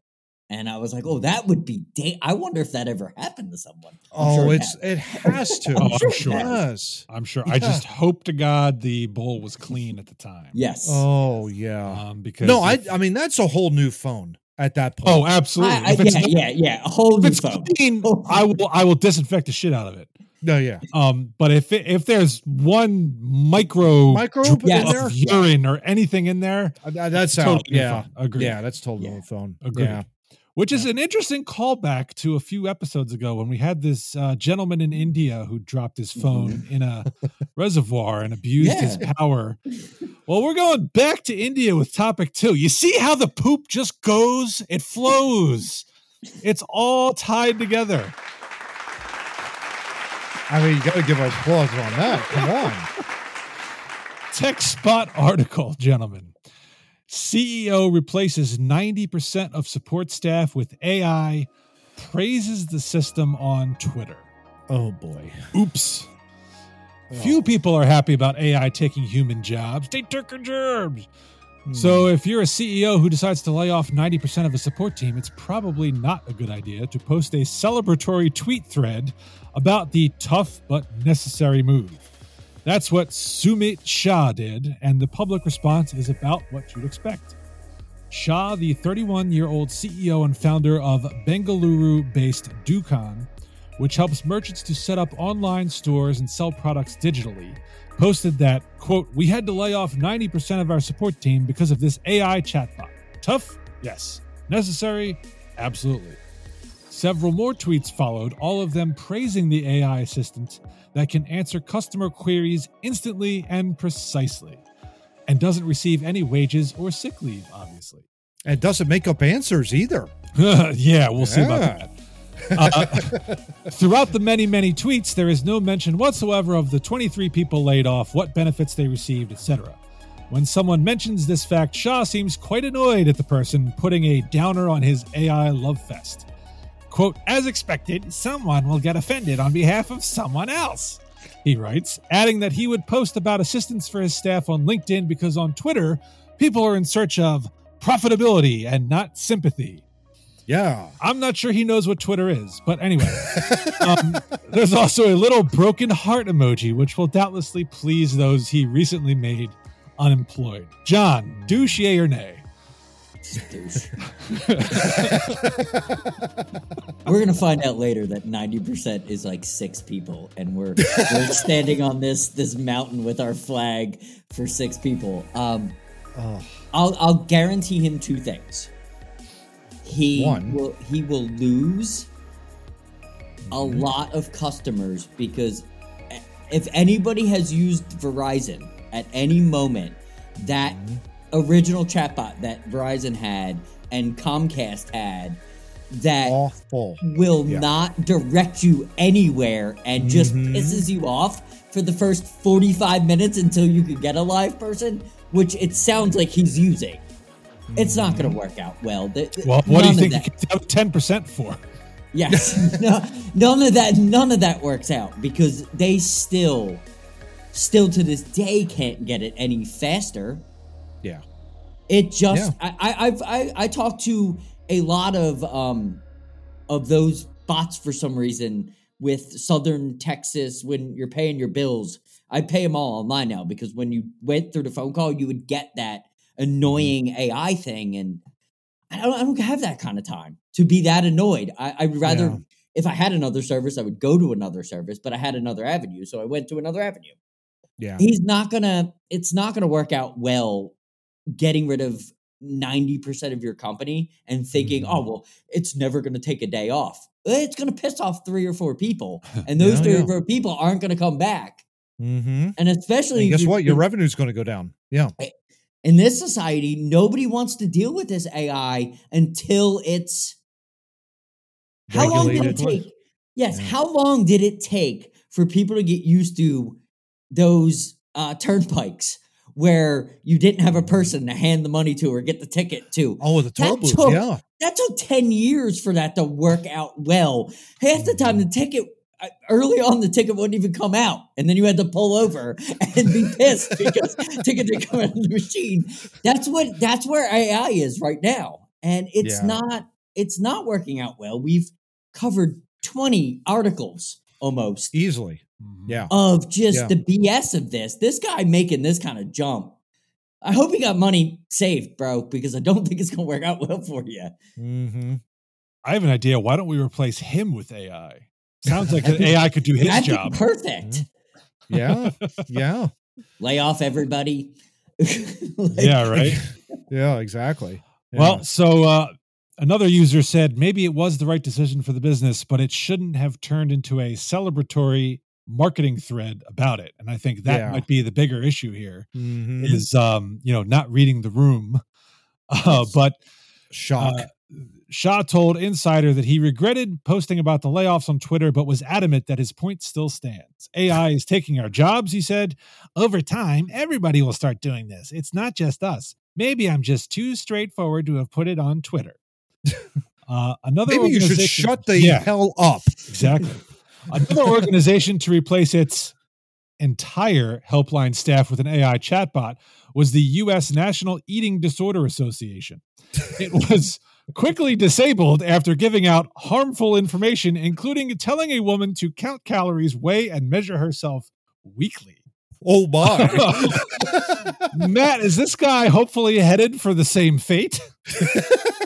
Speaker 2: and I was like, "Oh, that would be. Da- I wonder if that ever happened to someone." I'm
Speaker 3: Oh,
Speaker 2: sure it
Speaker 3: it's
Speaker 2: has.
Speaker 3: it has to.
Speaker 1: Oh, I'm
Speaker 2: sure it
Speaker 1: sure.
Speaker 3: Yes.
Speaker 1: I'm sure. I just hope to God the bowl was clean at the time.
Speaker 2: yes.
Speaker 3: Oh yeah.
Speaker 1: Um, because
Speaker 3: No, I
Speaker 1: if-
Speaker 3: I mean that's a whole new phone at that point.
Speaker 1: oh, absolutely.
Speaker 2: I, I, yeah,
Speaker 1: not-
Speaker 2: yeah, yeah. A whole
Speaker 1: if
Speaker 2: new
Speaker 1: it's
Speaker 2: phone.
Speaker 1: clean, I will. I will disinfect the shit out of it.
Speaker 3: no, yeah.
Speaker 1: Um, but if it, if there's one micro
Speaker 3: Microbe
Speaker 1: drop
Speaker 2: in
Speaker 1: of
Speaker 3: there?
Speaker 1: urine or anything in there,
Speaker 3: Uh, That's
Speaker 1: totally
Speaker 3: out.
Speaker 1: new
Speaker 3: Yeah.
Speaker 1: phone. Agreed.
Speaker 3: Yeah, that's totally
Speaker 2: Yeah.
Speaker 3: phone.
Speaker 1: Agreed.
Speaker 3: Yeah.
Speaker 1: Which is an interesting callback to a few episodes ago when we had this uh, gentleman in India who dropped his phone in a reservoir and abused his power. Well, we're going back to India with topic two. You see how the poop just goes? It flows. It's all tied together.
Speaker 3: I mean, you got to give us applause on that. Come on.
Speaker 1: Tech Spot article, gentlemen. CEO replaces 90% of support staff with AI, praises the system on Twitter.
Speaker 3: Oh boy.
Speaker 1: Oops. Few people are happy about AI taking human jobs. They took our jobs.
Speaker 3: Hmm.
Speaker 1: So, if you're a CEO who decides to lay off 90% of a support team, it's probably not a good idea to post a celebratory tweet thread about the tough but necessary move. That's what Sumit Shah did, and the public response is about what you'd expect. Shah, the 31 year old CEO and founder of Bengaluru based Dukaan, which helps merchants to set up online stores and sell products digitally, posted that, quote, we had to lay off 90% of our support team because of this AI chatbot. Tough? Yes. Necessary? Absolutely. Several more tweets followed, all of them praising the AI assistant that can answer customer queries instantly and precisely, and doesn't receive any wages or sick leave, obviously.
Speaker 3: And doesn't make up answers either.
Speaker 1: yeah, we'll see about that. Uh, throughout the many, many tweets, there is no mention whatsoever of the 23 people laid off, what benefits they received, etc. When someone mentions this fact, Shah seems quite annoyed at the person putting a downer on his AI love fest. Quote, as expected, someone will get offended on behalf of someone else, he writes, adding that he would post about assistance for his staff on LinkedIn because on Twitter, people are in search of profitability and not sympathy.
Speaker 3: Yeah.
Speaker 1: I'm not sure he knows what Twitter is, but anyway, um, there's also a little broken heart emoji, which will doubtlessly please those he recently made unemployed. John, douche yay or nay?
Speaker 2: Douche. we're gonna find out later that 90% is like six people and we're, we're standing on this this mountain with our flag for six people um
Speaker 3: Oh,
Speaker 2: i'll i'll guarantee him two things he
Speaker 3: One.
Speaker 2: will he will lose a
Speaker 3: Mhm.
Speaker 2: lot of customers because if anybody has used verizon at any moment that
Speaker 3: Mhm.
Speaker 2: Original chatbot that verizon had and comcast had that
Speaker 3: awful.
Speaker 2: will
Speaker 3: Yeah.
Speaker 2: not direct you anywhere and just
Speaker 3: Mhm.
Speaker 2: pisses you off for the first 45 minutes until you could get a live person, which it sounds like he's using. It's not going to work out well. The- the-
Speaker 1: Well, what do you think
Speaker 2: that-
Speaker 1: kicked 10% for?
Speaker 2: Yes, no, none of that. None of that works out because they still, still to this day, can't get it any faster.
Speaker 3: Yeah.
Speaker 2: It just
Speaker 3: Yeah.
Speaker 2: I, I I've I, I talked to a lot of um of those bots for some reason with Southern Texas when you're paying your bills. I pay them all online now because when you went through the phone call, you would get that annoying AI thing, and I don't I don't have that kind of time to be that annoyed. I, I would rather
Speaker 3: Yeah.
Speaker 2: if I had another service, I would go to another service, but I had another avenue, so I went to another avenue
Speaker 3: Yeah.
Speaker 2: he's not gonna it's not gonna work out well getting rid of 90% of your company and thinking
Speaker 3: Mhm.
Speaker 2: oh well it's never gonna take a day off it's gonna piss off three or four people and those three or four people aren't gonna come back
Speaker 3: Mm-hmm.
Speaker 2: and especially
Speaker 3: And guess
Speaker 2: if-
Speaker 3: what? Your
Speaker 2: if-
Speaker 3: revenue's going to go down. Yeah.
Speaker 2: in this society nobody wants to deal with this ai until it's how long did it take yes
Speaker 3: Yeah.
Speaker 2: how long did it take for people to get used to those uh, turnpikes where you didn't have a person to hand the money to or get the ticket to
Speaker 3: Oh, the
Speaker 2: That
Speaker 3: booth.
Speaker 2: took-
Speaker 3: yeah.
Speaker 2: that took 10 years for that to work out well half the time the ticket uh, early on the ticket wouldn't even come out and then you had to pull over and be pissed because ticket didn't come out of the machine that's what that's where ai is right now and it's
Speaker 3: Yeah.
Speaker 2: not it's not working out well we've covered 20 articles almost
Speaker 3: Easily.
Speaker 1: Mm-hmm.
Speaker 3: Yeah.
Speaker 2: of just
Speaker 3: Yeah.
Speaker 2: the bs of this this guy making this kind of jump i hope he got money saved bro because i don't think it's gonna work out well for you
Speaker 3: Mm-hmm.
Speaker 1: I have an idea. Why don't we replace him with AI? Sounds like an AI could do his
Speaker 2: That'd be
Speaker 1: job.
Speaker 2: perfect
Speaker 3: Yeah. Yeah.
Speaker 2: lay off everybody. Like,
Speaker 1: yeah, right.
Speaker 3: Yeah. Exactly. Yeah.
Speaker 1: Well, so uh, another user said maybe it was the right decision for the business, but it shouldn't have turned into a celebratory marketing thread about it. And I think that
Speaker 3: Yeah.
Speaker 1: might be the bigger issue here
Speaker 3: Mhm.
Speaker 1: is um, you know, not reading the room. Uh, but
Speaker 3: shock.
Speaker 1: uh, Shah told Insider that he regretted posting about the layoffs on Twitter, but was adamant that his point still stands. AI is taking our jobs, he said. Over time, everybody will start doing this. It's not just us. Maybe I'm just too straightforward to have put it on Twitter. Uh, another
Speaker 3: Maybe you should shut the
Speaker 1: yeah,
Speaker 3: hell up.
Speaker 1: exactly. Another organization to replace its entire helpline staff with an AI chatbot was the U.S. National Eating Disorder Association. It was quickly disabled after giving out harmful information, including telling a woman to count calories, weigh, and measure herself weekly.
Speaker 3: Oh my.
Speaker 1: Matt, is this guy hopefully headed for the same fate?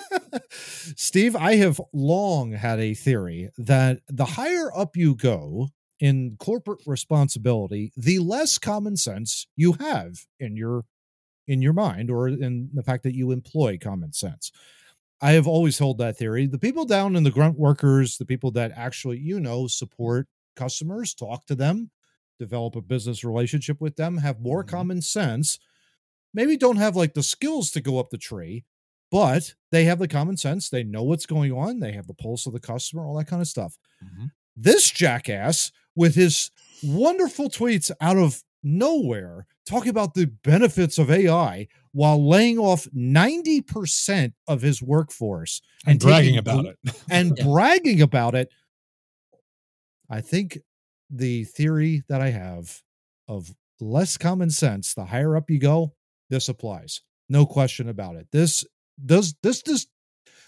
Speaker 3: Steve, I have long had a theory that the higher up you go in corporate responsibility, the less common sense you have in your in your mind or in the fact that you employ common sense. I have always held that theory. The people down in the grunt workers, the people that actually, you know, support customers, talk to them, develop a business relationship with them, have more
Speaker 1: Mhm.
Speaker 3: common sense, maybe don't have like the skills to go up the tree, but they have the common sense. They know what's going on. They have the pulse of the customer, all that kind of stuff.
Speaker 1: Mhm.
Speaker 3: This jackass with his wonderful tweets out of nowhere talking about the benefits of AI while laying off 90% of his workforce
Speaker 1: and bragging
Speaker 3: taking
Speaker 1: about it.
Speaker 3: and
Speaker 2: Yeah.
Speaker 3: bragging about it. I think the theory that I have of less common sense, the higher up you go, this applies. No question about it. This does this this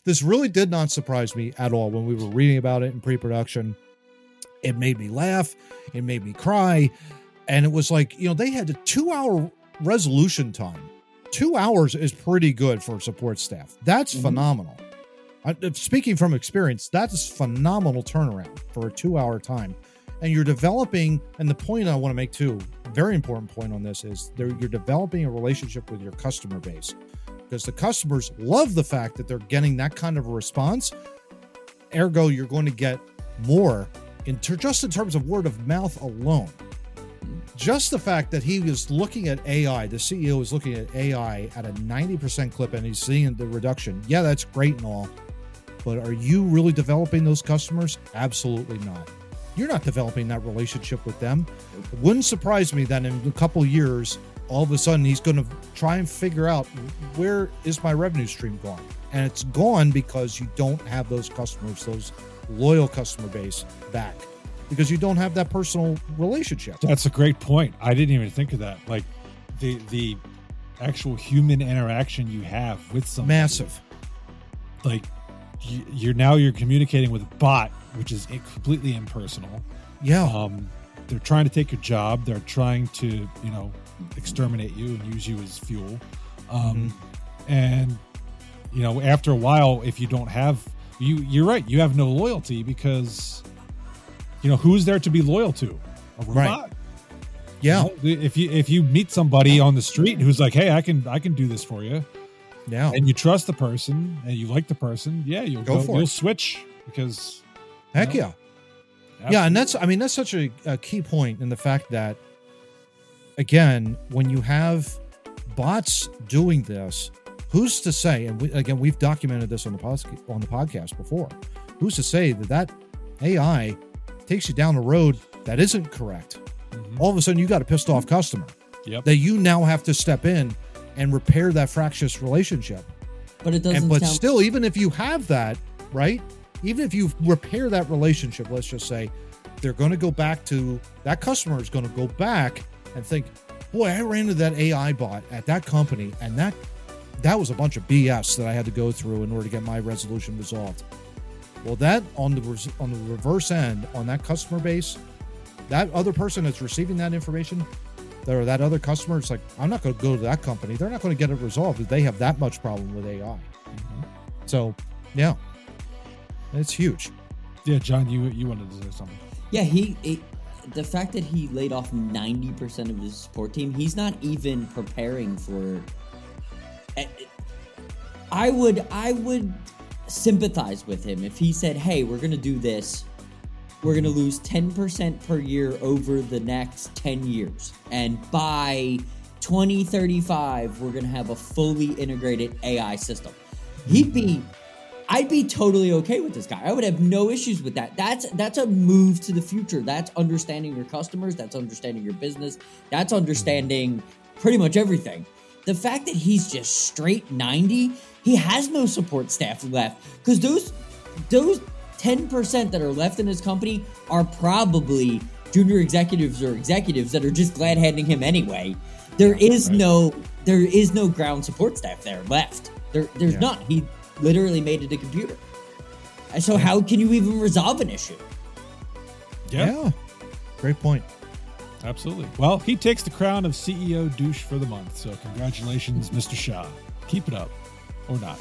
Speaker 3: this really did not surprise me at all when we were reading about it in pre-production. It made me laugh, it made me cry, and it was like, you know, they had a 2-hour resolution time. 2 hours is pretty good for support staff. That's
Speaker 2: Mhm.
Speaker 3: phenomenal. I, speaking from experience, that is phenomenal turnaround for a two hour time. And you're developing, and the point I want to make too, very important point on this is there you're developing a relationship with your customer base because the customers love the fact that they're getting that kind of a response. Ergo, you're going to get more in ter- just in terms of word of mouth alone. Just the fact that he was looking at AI, the CEO is looking at AI at a 90% clip and he's seeing the reduction. Yeah, that's great and all. But are you really developing those customers? Absolutely not. You're not developing that relationship with them. It wouldn't surprise me that in a couple years, all of a sudden he's going to try and figure out where is my revenue stream gone? And it's gone because you don't have those customers, those loyal customer base back because you don't have that personal relationship.
Speaker 1: That's a great point. I didn't even think of that. Like the the actual human interaction you have with some
Speaker 3: Massive.
Speaker 1: Like you, you're now you're communicating with a bot, which is completely impersonal.
Speaker 3: Yeah.
Speaker 1: Um, they're trying to take your job. They're trying to you know exterminate you and use you as fuel. Um, And you know after a while, if you don't have you, you're right. You have no loyalty because you know who's there to be loyal to. A
Speaker 3: Right.
Speaker 1: robot.
Speaker 3: Yeah.
Speaker 1: You know, if you if you meet somebody on the street who's like, "Hey, I can I can do this for you,"
Speaker 3: Yeah.
Speaker 1: and you trust the person and you like the person, yeah, you'll
Speaker 3: Go
Speaker 1: go,
Speaker 3: for
Speaker 1: you'll
Speaker 3: it.
Speaker 1: switch because
Speaker 3: Heck
Speaker 1: you
Speaker 3: yeah.
Speaker 1: Know,
Speaker 3: Yeah, and that's I mean that's such a, a key point in the fact that again, when you have bots doing this, who's to say? And we, again, we've documented this on the podcast on the podcast before. Who's to say that that AI takes you down a road that isn't correct?
Speaker 1: Mhm.
Speaker 3: All of a sudden, you got a pissed off customer
Speaker 1: Yep.
Speaker 3: that you now have to step in and repair that fractious relationship.
Speaker 2: But it doesn't
Speaker 3: And but
Speaker 2: sound
Speaker 3: still, even if you have that, right? Even if you repair that relationship, let's just say they're going to go back to that customer is going to go back and think, boy, I ran into that AI bot at that company, and that that was a bunch of BS that I had to go through in order to get my resolution resolved. Well, that on the res- on the reverse end on that customer base, that other person that's receiving that information, or that other customer, it's like I'm not going to go to that company. They're not going to get it resolved if they have that much problem with AI.
Speaker 1: Mhm.
Speaker 3: So, yeah, it's huge.
Speaker 1: Yeah, John, you you wanted to say something.
Speaker 2: Yeah, he it, the fact that he laid off 90% of his support team, he's not even preparing for eh, I would I would sympathize with him if he said, "Hey, we're going to do this. We're going to lose 10% per year over the next 10 years. And by 2035, we're going to have a fully integrated AI system." He'd be I'd be totally okay with this guy. I would have no issues with that. That's that's a move to the future. That's understanding your customers, that's understanding your business, that's understanding pretty much everything. The fact that he's just straight 90, he has no support staff left cuz those those 10% that are left in his company are probably junior executives or executives that are just glad handing him anyway. There is
Speaker 1: right.
Speaker 2: no there is no ground support staff there left. There there's
Speaker 3: Yeah.
Speaker 2: not. He literally made it a computer. And So how can you even resolve an issue?
Speaker 1: Yeah,
Speaker 3: Great point.
Speaker 1: absolutely. Well, he takes the crown of CEO douche for the month. So congratulations, Mr. Shah. Keep it up, or not.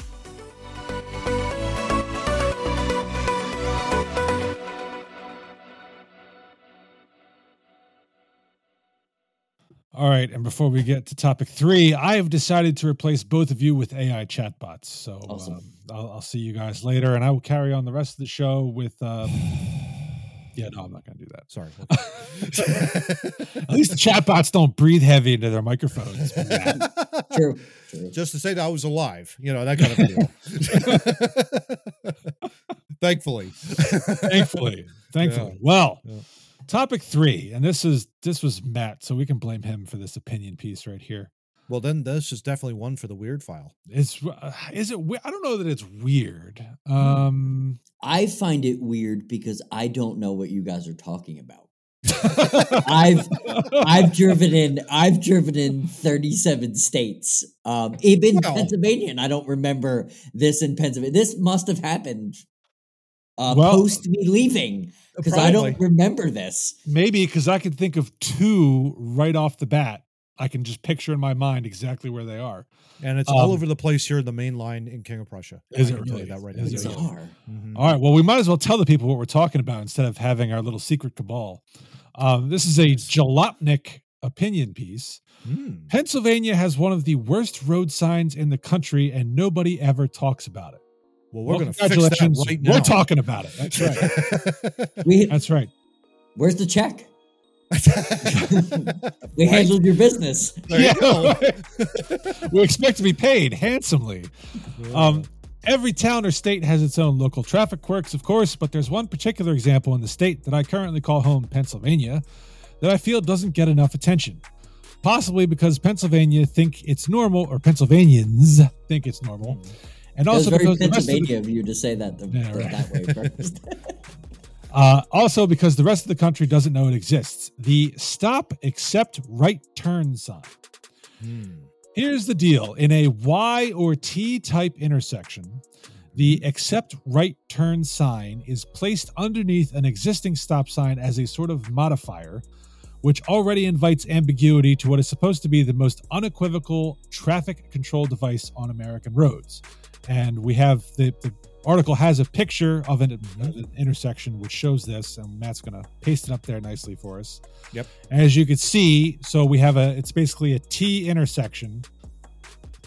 Speaker 1: All right, and before we get to topic three, I have decided to replace both of you with AI chatbots. So
Speaker 2: Awesome.
Speaker 1: um, I'll, I'll see you guys later, and I will carry on the rest of the show with um, Yeah, no, I'm not going to do that.
Speaker 3: Sorry.
Speaker 1: At least the chatbots don't breathe heavy into their microphones.
Speaker 2: True. True.
Speaker 3: Just to say that I was alive, you know, that kind of deal. Thankfully.
Speaker 1: thankfully, thankfully.
Speaker 3: Yeah.
Speaker 1: Well,
Speaker 3: Yeah.
Speaker 1: Topic three, and this is this was Matt, so we can blame him for this opinion piece right here.
Speaker 3: Well, then this is definitely one for the weird file.
Speaker 1: Is uh, is it? I don't know that it's weird. Um,
Speaker 2: I find it weird because I don't know what you guys are talking about. I've I've driven in I've driven in 37 states. Um even
Speaker 3: Well-
Speaker 2: Pennsylvania and I don't remember this in Pennsylvania. This must have happened uh
Speaker 1: Well-
Speaker 2: post me leaving because I don't remember this.
Speaker 1: maybe because I could think of two right off the bat. I can just picture in my mind exactly where they are.
Speaker 3: And it's all
Speaker 1: Um,
Speaker 3: over the place here in the main line in King of Prussia.
Speaker 1: Is
Speaker 3: I
Speaker 1: it really?
Speaker 3: that right
Speaker 1: Is
Speaker 3: now.
Speaker 1: it
Speaker 3: Yeah.
Speaker 2: Bizarre.
Speaker 3: Mhm.
Speaker 1: All right. Well, we might as well tell the people what we're talking about instead of having our little secret cabal. Um, this is a Jalopnik opinion piece.
Speaker 3: Mm.
Speaker 1: Pennsylvania has one of the worst road signs in the country, and nobody ever talks about it.
Speaker 3: Well, we're
Speaker 1: Well,
Speaker 3: going to fix that
Speaker 1: congratulations.
Speaker 3: right now.
Speaker 1: We're talking about it. That's right.
Speaker 2: We
Speaker 1: That's right.
Speaker 2: where's the check? We handled your business.
Speaker 3: There you go.
Speaker 1: we expect to be paid handsomely. Um, every town or state has its own local traffic quirks, of course, but there's one particular example in the state that I currently call home, Pennsylvania, that I feel doesn't get enough attention. Possibly because Pennsylvania think it's normal, or Pennsylvanians think it's normal, and also
Speaker 2: very
Speaker 1: because the rest of the-
Speaker 2: of you to say that the,
Speaker 1: Yeah,
Speaker 2: that,
Speaker 1: right.
Speaker 2: that way first.
Speaker 1: Uh, also, because the rest of the country doesn't know it exists. The stop except right turn sign.
Speaker 3: Hmm.
Speaker 1: Here's the deal in a Y or T type intersection, the accept right turn sign is placed underneath an existing stop sign as a sort of modifier, which already invites ambiguity to what is supposed to be the most unequivocal traffic control device on American roads. And we have the, the article has a picture of an, an intersection which shows this, and Matt's going to paste it up there nicely for us.
Speaker 3: Yep.
Speaker 1: As you can see, so we have a, it's basically a T intersection.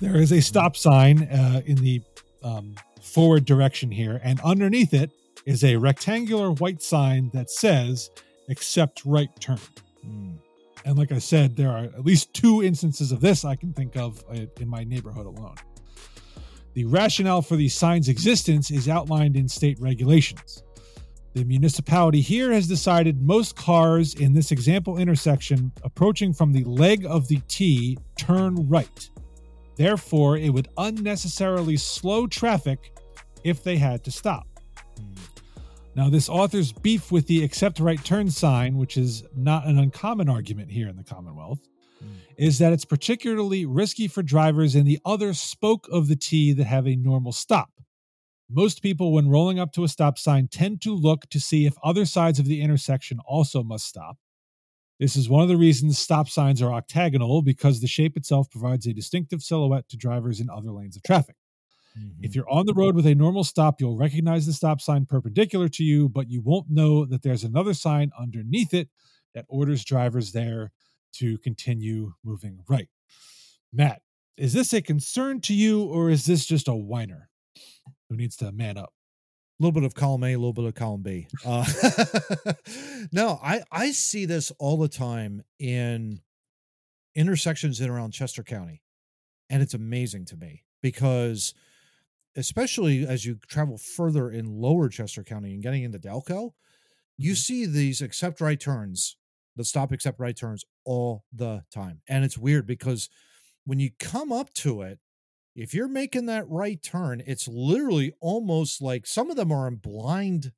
Speaker 1: There is a stop sign uh, in the um, forward direction here, and underneath it is a rectangular white sign that says "Accept right turn."
Speaker 3: Hmm.
Speaker 1: And like I said, there are at least two instances of this I can think of uh, in my neighborhood alone. The rationale for the sign's existence is outlined in state regulations. The municipality here has decided most cars in this example intersection approaching from the leg of the T turn right. Therefore, it would unnecessarily slow traffic if they had to stop. Now, this author's beef with the accept right turn sign, which is not an uncommon argument here in the Commonwealth,
Speaker 3: Mm.
Speaker 1: Is that it's particularly risky for drivers in the other spoke of the T that have a normal stop. Most people, when rolling up to a stop sign, tend to look to see if other sides of the intersection also must stop. This is one of the reasons stop signs are octagonal because the shape itself provides a distinctive silhouette to drivers in other lanes of traffic.
Speaker 3: Mhm.
Speaker 1: If you're on the road with a normal stop, you'll recognize the stop sign perpendicular to you, but you won't know that there's another sign underneath it that orders drivers there to continue moving right. Matt, is this a concern to you or is this just a whiner who needs to man up?
Speaker 3: a little bit of column A, a little bit of column B. Uh, no, I I see this all the time in intersections in around Chester County, and it's amazing to me because, especially as you travel further in Lower Chester County and getting into Delco, you
Speaker 1: Mhm.
Speaker 3: see these accept right turns, the stop accept right turns all the time, and it's weird because when you come up to it if you're making that right turn, it's literally almost like some of them are in blind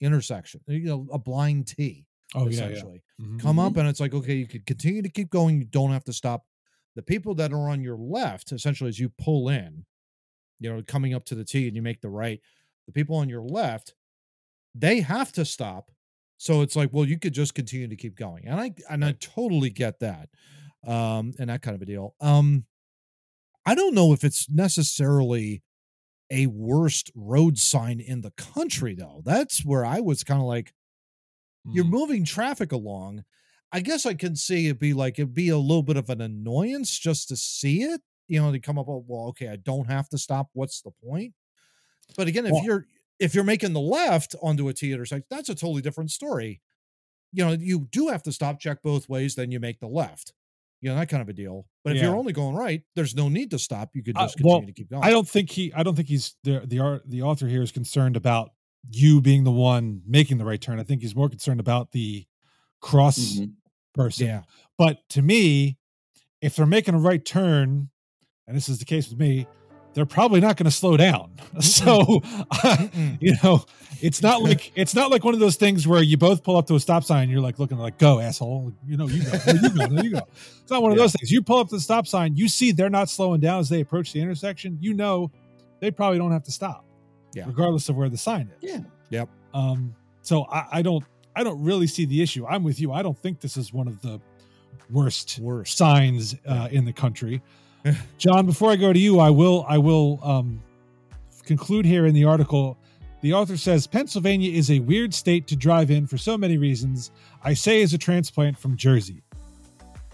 Speaker 3: intersection, you know, a blind T,
Speaker 1: Oh, yeah, yeah.
Speaker 3: essentially.
Speaker 1: Mhm.
Speaker 3: Come up and it's like, okay, you could continue to keep going. You don't have to stop. The people that are on your left, essentially, as you pull in, you know, coming up to the T and you make the right, the people on your left, they have to stop. So it's like, well, you could just continue to keep going. And I and I totally get that. Um, and that kind of a deal. Um, I don't know if it's necessarily a worst road sign in the country, though. That's where I was kind of like, you're
Speaker 1: Mhm.
Speaker 3: moving traffic along. I guess I can see it be like it'd be a little bit of an annoyance just to see it, you know, to come up with, well, okay, I don't have to stop. What's the point? But again, if
Speaker 1: Well-
Speaker 3: you're if you're making the left onto a T intersection, that's a totally different story. You know, you do have to stop, check both ways, then you make the left. You know, that kind of a deal. But if
Speaker 1: Yeah.
Speaker 3: you're only going right, there's no need to stop. You could
Speaker 1: Uh,
Speaker 3: just continue
Speaker 1: well,
Speaker 3: to keep going.
Speaker 1: I don't think he. I don't think he's the the art. The author here is concerned about you being the one making the right turn. I think he's more concerned about the cross
Speaker 2: Mhm.
Speaker 1: person.
Speaker 3: yeah.
Speaker 1: But to me, if they're making a right turn, and this is the case with me, they're probably not going to slow down. So,
Speaker 3: Mm-mm.
Speaker 1: you know, it's not like it's not like one of those things where you both pull up to a stop sign. And you're like looking like, "Go, asshole!" You know, you go, you go, you go. It's not one of
Speaker 3: Yeah.
Speaker 1: those things. You pull up to the stop sign, you see they're not slowing down as they approach the intersection. You know, they probably don't have to stop,
Speaker 3: Yeah.
Speaker 1: regardless of where the sign is.
Speaker 2: Yeah.
Speaker 3: Yep.
Speaker 1: Um, so I, I don't I don't really see the issue. I'm with you. I don't think this is one of the worst
Speaker 3: Worst.
Speaker 1: signs uh, in the country. John, before I go to you, I will I will um, conclude here in the article. The author says Pennsylvania is a weird state to drive in for so many reasons. I say as a transplant from Jersey.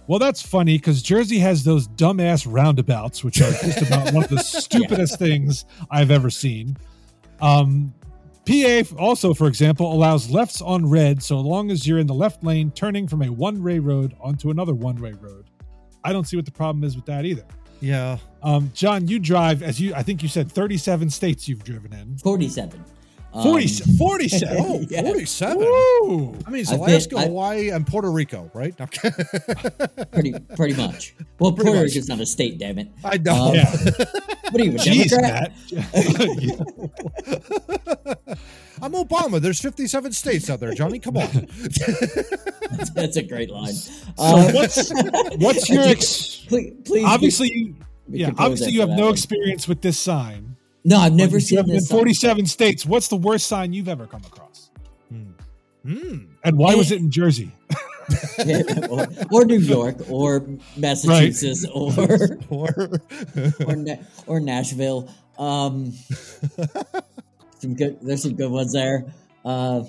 Speaker 1: Well, that's funny because Jersey has those dumbass roundabouts, which are just about one of the stupidest things I've ever seen. Um, PA also, for example, allows lefts on red so long as you're in the left lane turning from a one way road onto another one way road. I don't see what the problem is with that either.
Speaker 3: Yeah.
Speaker 1: Um, John, you drive, as you, I think you said 37 states you've driven in.
Speaker 2: 47. Um,
Speaker 1: 40, 47.
Speaker 3: Oh,
Speaker 2: Yeah.
Speaker 3: 47.
Speaker 1: Woo!
Speaker 3: I mean, it's
Speaker 2: I've been-
Speaker 3: Alaska,
Speaker 2: I-
Speaker 3: Hawaii, and Puerto Rico, right? Okay.
Speaker 2: pretty pretty much. Well,
Speaker 3: Pretty
Speaker 2: Puerto
Speaker 3: much.
Speaker 2: Rico's not a state, damn it.
Speaker 3: I know.
Speaker 2: Um,
Speaker 1: Yeah.
Speaker 2: What are you, a
Speaker 1: Jeez,
Speaker 2: Democrat?
Speaker 1: Matt.
Speaker 3: I'm Obama. There's 57 states out there, Johnny. Come on.
Speaker 2: That's a great line.
Speaker 1: So
Speaker 2: Um,
Speaker 1: what's, what's your, ex-
Speaker 2: please, please
Speaker 1: obviously, you, yeah, obviously you have no
Speaker 2: one.
Speaker 1: experience with this sign.
Speaker 2: No, I've never seen
Speaker 1: have
Speaker 2: this.
Speaker 1: in
Speaker 2: sign.
Speaker 1: 47 states. What's the worst sign you've ever come across?
Speaker 3: Hmm.
Speaker 1: And why was it in Jersey?
Speaker 2: or, or New York, or Massachusetts, or
Speaker 3: Or
Speaker 2: or, Na- or Nashville. Um, some good. There's some good ones there. Uh,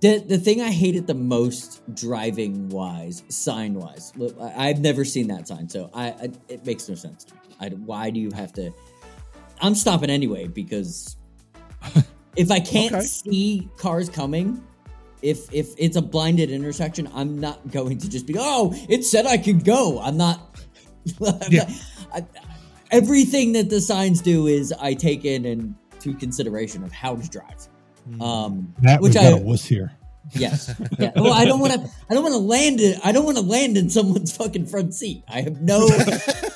Speaker 2: the the thing I hated the most driving wise, sign wise, I've never seen that sign, so I, I it makes no sense. I, why do you have to? I'm stopping anyway because if I can't
Speaker 3: Okay.
Speaker 2: see cars coming. If, if it's a blinded intersection, I'm not going to just be oh it said I could go. I'm not. I'm
Speaker 3: Yeah.
Speaker 2: not- I, everything that the signs do is I take in into consideration of how to drive. Um,
Speaker 1: Matt,
Speaker 2: which
Speaker 1: we've got
Speaker 2: I
Speaker 1: a wuss here.
Speaker 2: yes, yeah. Well, I don't want to. I don't want to land it. I don't want to land in someone's fucking front seat. I have no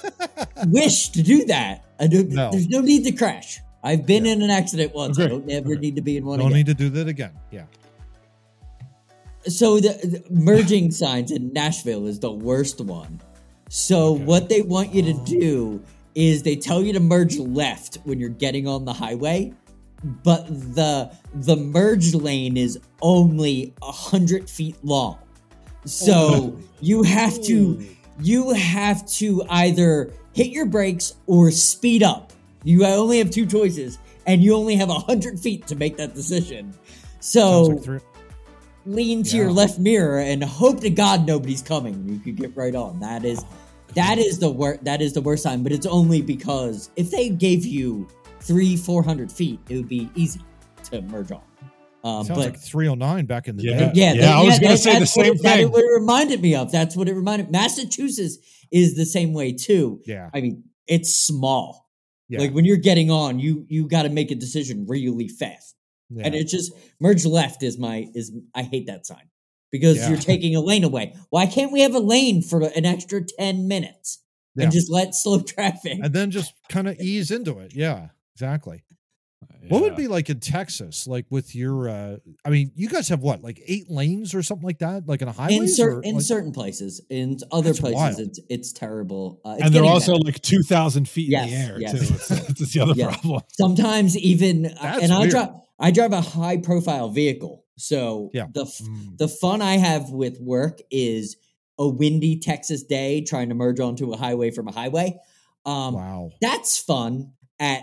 Speaker 2: wish to do that. I do.
Speaker 3: No.
Speaker 2: There's no need to crash. I've been in an accident once. I don't ever need to be in one
Speaker 3: don't
Speaker 2: again.
Speaker 3: need to do that again. Yeah.
Speaker 2: so the, the merging signs in Nashville is the worst one. So
Speaker 3: Okay.
Speaker 2: what they want you to do is they tell you to merge left when you're getting on the highway, but the the merge lane is only a hundred feet long. So
Speaker 3: Oh.
Speaker 2: you have to you have to either hit your brakes or speed up. You only have two choices, and you only have a hundred feet to make that decision. So
Speaker 3: Sounds like three-
Speaker 2: lean to
Speaker 3: Yeah.
Speaker 2: your left mirror and hope to God nobody's coming. You could get right on. That is that is the worst that is the worst sign, but it's only because if they gave you three, four hundred feet, it would be easy to merge on. Um,
Speaker 3: Sounds
Speaker 2: but
Speaker 3: like 309 back in the
Speaker 1: Yeah.
Speaker 3: day.
Speaker 2: yeah,
Speaker 1: Yeah,
Speaker 2: that-
Speaker 1: I was gonna say the same
Speaker 2: it- That
Speaker 1: thing.
Speaker 2: what it reminded me of. That's what it reminded. Massachusetts is the same way too.
Speaker 3: Yeah.
Speaker 2: I mean, it's small.
Speaker 3: Yeah.
Speaker 2: Like when you're getting on, you you got to make a decision really fast
Speaker 3: yeah.
Speaker 2: and it's just merge left is my is I hate that sign because
Speaker 3: Yeah.
Speaker 2: you're taking a lane away. Why can't we have a lane for an extra ten minutes
Speaker 3: Yeah.
Speaker 2: and just let slow traffic?
Speaker 3: and then just kind of ease into it. Yeah, exactly. What would
Speaker 1: Yeah.
Speaker 3: be like in Texas, like with your? uh I mean, you guys have what, like eight lanes or something like that, like in a highway?
Speaker 2: in, cer- in certain places, in other places,
Speaker 3: wild.
Speaker 2: it's it's terrible. Uh, it's
Speaker 1: and they're also
Speaker 2: better.
Speaker 1: like 2,000 feet in the air,
Speaker 2: yes.
Speaker 1: too. That's, that's the other
Speaker 2: Yeah.
Speaker 1: problem.
Speaker 2: sometimes even uh,
Speaker 3: That's
Speaker 2: and I drive I drive a high profile vehicle, so
Speaker 3: Yeah.
Speaker 2: the f-
Speaker 1: Mm.
Speaker 2: the fun I have with work is a windy Texas day trying to merge onto a highway from a highway. Um,
Speaker 3: wow.
Speaker 2: that's fun at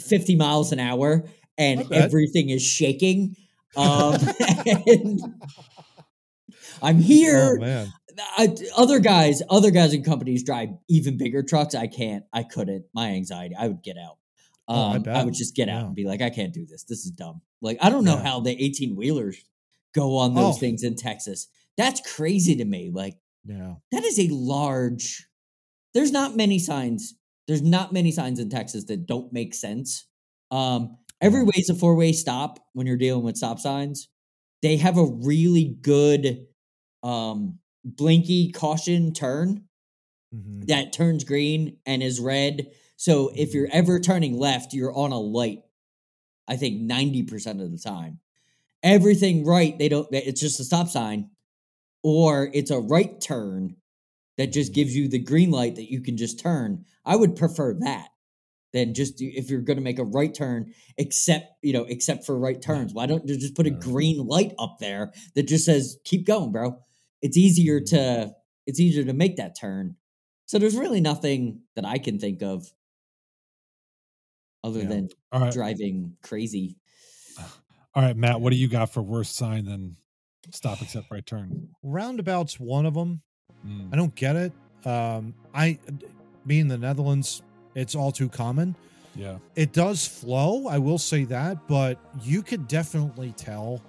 Speaker 2: 50 miles an hour and everything is shaking. Um, and I'm here.
Speaker 3: Oh.
Speaker 2: I, other guys, other guys in companies drive even bigger trucks. I can't. I couldn't. My anxiety. I would get out. Um,
Speaker 3: Oh, I
Speaker 2: I, would just get out
Speaker 3: Yeah.
Speaker 2: and be like, I can't do this. This is dumb. Like, I don't know
Speaker 3: Yeah.
Speaker 2: how the 18 wheelers go on those
Speaker 3: Oh.
Speaker 2: things in Texas. That's crazy to me. Like,
Speaker 3: Yeah.
Speaker 2: that is a large. There's not many signs. There's not many signs in Texas that don't make sense. Um, every way's a four way stop when you're dealing with stop signs. They have a really good um, blinky caution turn
Speaker 3: Mhm.
Speaker 2: that turns green and is red. So if you're ever turning left, you're on a light. I think 90% of the time. Everything right, they don't it's just a stop sign or it's a right turn that just gives you the green light that you can just turn. I would prefer that than just if you're going to make a right turn except, you know, except for right turns. Why don't you just put a green light up there that just says keep going, bro? It's easier
Speaker 3: Mhm.
Speaker 2: to it's easier to make that turn. So there's really nothing that I can think of other
Speaker 3: Yeah.
Speaker 2: than
Speaker 1: All right,
Speaker 2: driving crazy.
Speaker 1: all right, Matt. What do you got for worse sign than stop except right turn?
Speaker 3: Roundabout's one of them.
Speaker 1: Mm,
Speaker 3: I don't get it. Um, I, being in the Netherlands, it's all too common.
Speaker 1: yeah,
Speaker 3: It does flow, I will say that, but you could definitely tell.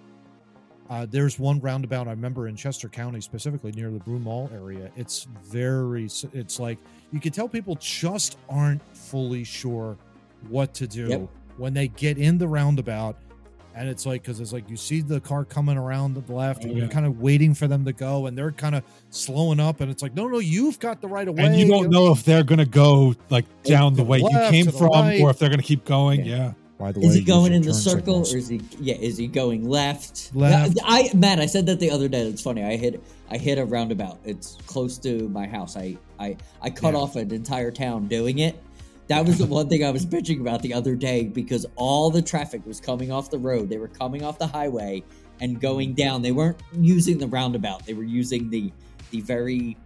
Speaker 3: Uh, there's one roundabout I remember in Chester County, specifically near the Broome Mall area. It's very, it's like you could tell people just aren't fully sure what to do
Speaker 2: Yep.
Speaker 3: when they get in the roundabout. And it's like, because it's like you see the car coming around the left,
Speaker 1: Oh,
Speaker 3: and you're kind of waiting for them to go, and they're kind of slowing up. And it's like, no, no, you've got the right of way.
Speaker 1: and you don't know if they're gonna go like down the
Speaker 3: to
Speaker 1: way
Speaker 3: the
Speaker 1: you came from,
Speaker 3: right.
Speaker 1: or if they're gonna keep going.
Speaker 3: Yeah.
Speaker 1: Yeah,
Speaker 3: By the way
Speaker 2: Is he going in the circle
Speaker 3: signals.
Speaker 2: or is he yeah, is he going left?
Speaker 3: Left.
Speaker 2: I Matt, I said that the other day. It's funny. I hit I hit a roundabout. It's close to my house. I I I cut
Speaker 3: Yeah.
Speaker 2: off an entire town doing it. That was the one thing I was bitching about the other day because all the traffic was coming off the road. They were coming off the highway and going down. They weren't using the roundabout. They were using the the very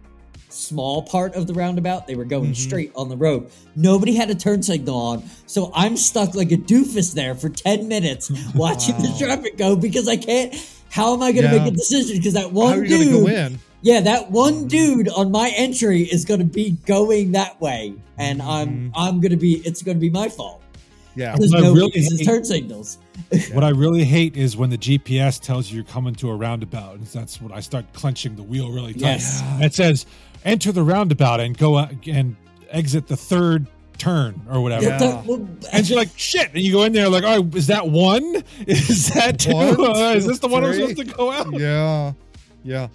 Speaker 2: small part of the roundabout. They were going
Speaker 3: Mhm.
Speaker 2: straight on the road. Nobody had a turn signal on, so I'm stuck like a doofus there for 10 minutes watching the traffic go because I can't. How am I going to
Speaker 3: Yeah.
Speaker 2: make a decision? Because that one
Speaker 3: are you going to
Speaker 2: dude,
Speaker 3: go in?
Speaker 2: Yeah, that one dude on my entry is going to be going that way, and I'm
Speaker 3: Mhm.
Speaker 2: I'm going to be. It's going to be my fault.
Speaker 3: Yeah.
Speaker 2: There's
Speaker 1: What I
Speaker 2: no
Speaker 1: really
Speaker 2: uses
Speaker 1: hate-
Speaker 2: turn signals.
Speaker 1: What I really hate is when the GPS tells you you're coming to a roundabout. And that's when I start clenching the wheel really tight.
Speaker 2: Yes.
Speaker 1: It says enter the roundabout and go and exit the third turn or whatever.
Speaker 3: Yeah.
Speaker 2: But well,
Speaker 1: And you're like, shit. And you go in there like, oh, is that one? Is that two?
Speaker 3: One,
Speaker 1: Uh, is this the one I'm supposed to go out?
Speaker 3: Yeah. Yeah.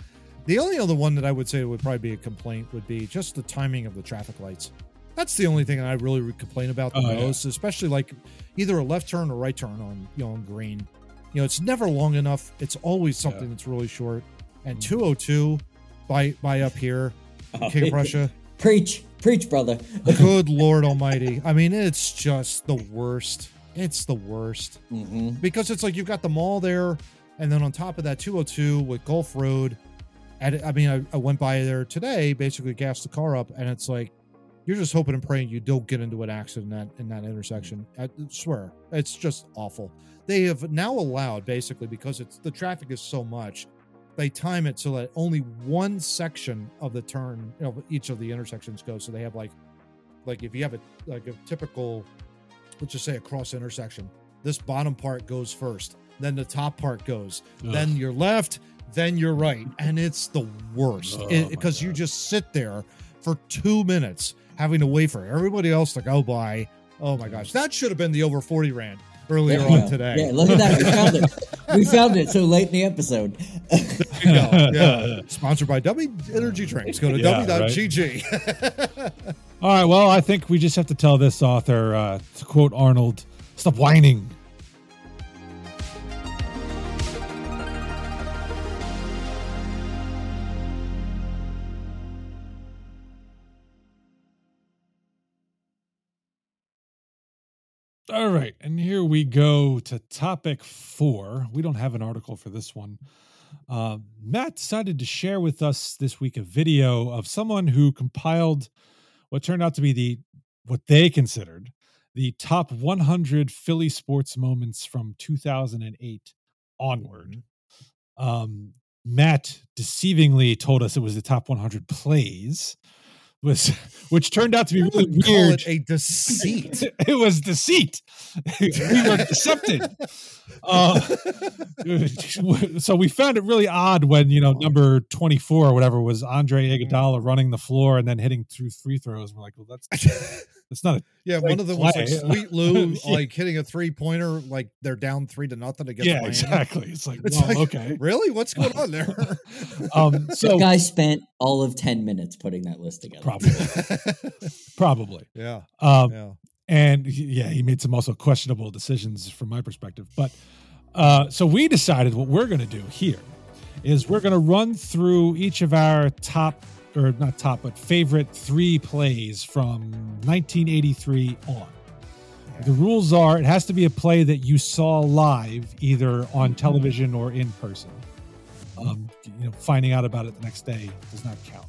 Speaker 3: The only other one that I would say would probably be a complaint would be just the timing of the traffic lights. That's the only thing I really would complain about the
Speaker 1: Oh, yeah.
Speaker 3: most, especially like either a left turn or right turn on you know on green. You know, it's never long enough. It's always something
Speaker 1: Yeah.
Speaker 3: that's really short. And
Speaker 1: Mhm.
Speaker 3: 202 by by up here,
Speaker 2: Oh,
Speaker 3: King of Prussia.
Speaker 2: preach, preach, brother.
Speaker 3: Good Lord Almighty. I mean, it's just the worst. It's the worst.
Speaker 2: hmm
Speaker 3: because it's like you've got the mall there, and then on top of that, 202 with Gulph Road. I mean, I, I went by there today, basically gassed the car up, and it's like you're just hoping and praying you don't get into an accident in that in that intersection. I swear, it's just awful. They have now allowed basically because it's the traffic is so much, they time it so that only one section of the turn, you know, each of the intersections goes. So they have like, like if you have a like a typical, let's just say a cross intersection, this bottom part goes first, then the top part goes, then your left, then you're right, and it's the worst
Speaker 1: Oh,
Speaker 3: because you just sit there for two minutes having to wait for everybody else to go by. Oh my gosh, that should have been the over forty rand earlier
Speaker 2: There
Speaker 3: on
Speaker 2: go.
Speaker 3: today.
Speaker 2: Yeah, look at that. We found it. We found it so late in the episode.
Speaker 3: You know, yeah. Sponsored by Dubby Energy Drinks. Go to
Speaker 1: Yeah,
Speaker 3: dubby.gg.
Speaker 1: All right. Well, I think we just have to tell this author, uh, to quote Arnold, stop whining. All right, and here we go to topic four. We don't have an article for this one. Uh, Matt decided to share with us this week a video of someone who compiled what turned out to be the what they considered the top 100 Philly sports moments from 2008 onward. Um, Matt deceivingly told us it was the top 100 plays. Was which turned out to be really weird.
Speaker 3: it a deceit.
Speaker 1: it was deceit. we were decepted. Uh, so we found it really odd when you know number twenty four or whatever was Andre Iguodala running the floor and then hitting through free throws. We're like, well, that's that's not a
Speaker 3: yeah, one of them was like. Sweet Lou,
Speaker 1: Yeah.
Speaker 3: like hitting a three pointer, like they're down three to nothing against
Speaker 1: yeah,
Speaker 3: Miami.
Speaker 1: exactly. It's like,
Speaker 3: It's
Speaker 1: well,
Speaker 3: like,
Speaker 1: okay.
Speaker 3: Really? What's going on there?
Speaker 1: Um,
Speaker 2: The
Speaker 1: so
Speaker 2: guy spent all of 10 minutes putting that list together.
Speaker 1: probably, probably.
Speaker 3: yeah,
Speaker 1: Um,
Speaker 3: yeah.
Speaker 1: and he- yeah, he made some also questionable decisions from my perspective. But uh, so we decided what we're going to do here is we're going to run through each of our top or not top, but favorite three plays from 1983 on. The rules are it has to be a play that you saw live, either on television or in person. Um, you know, finding out about it the next day does not count.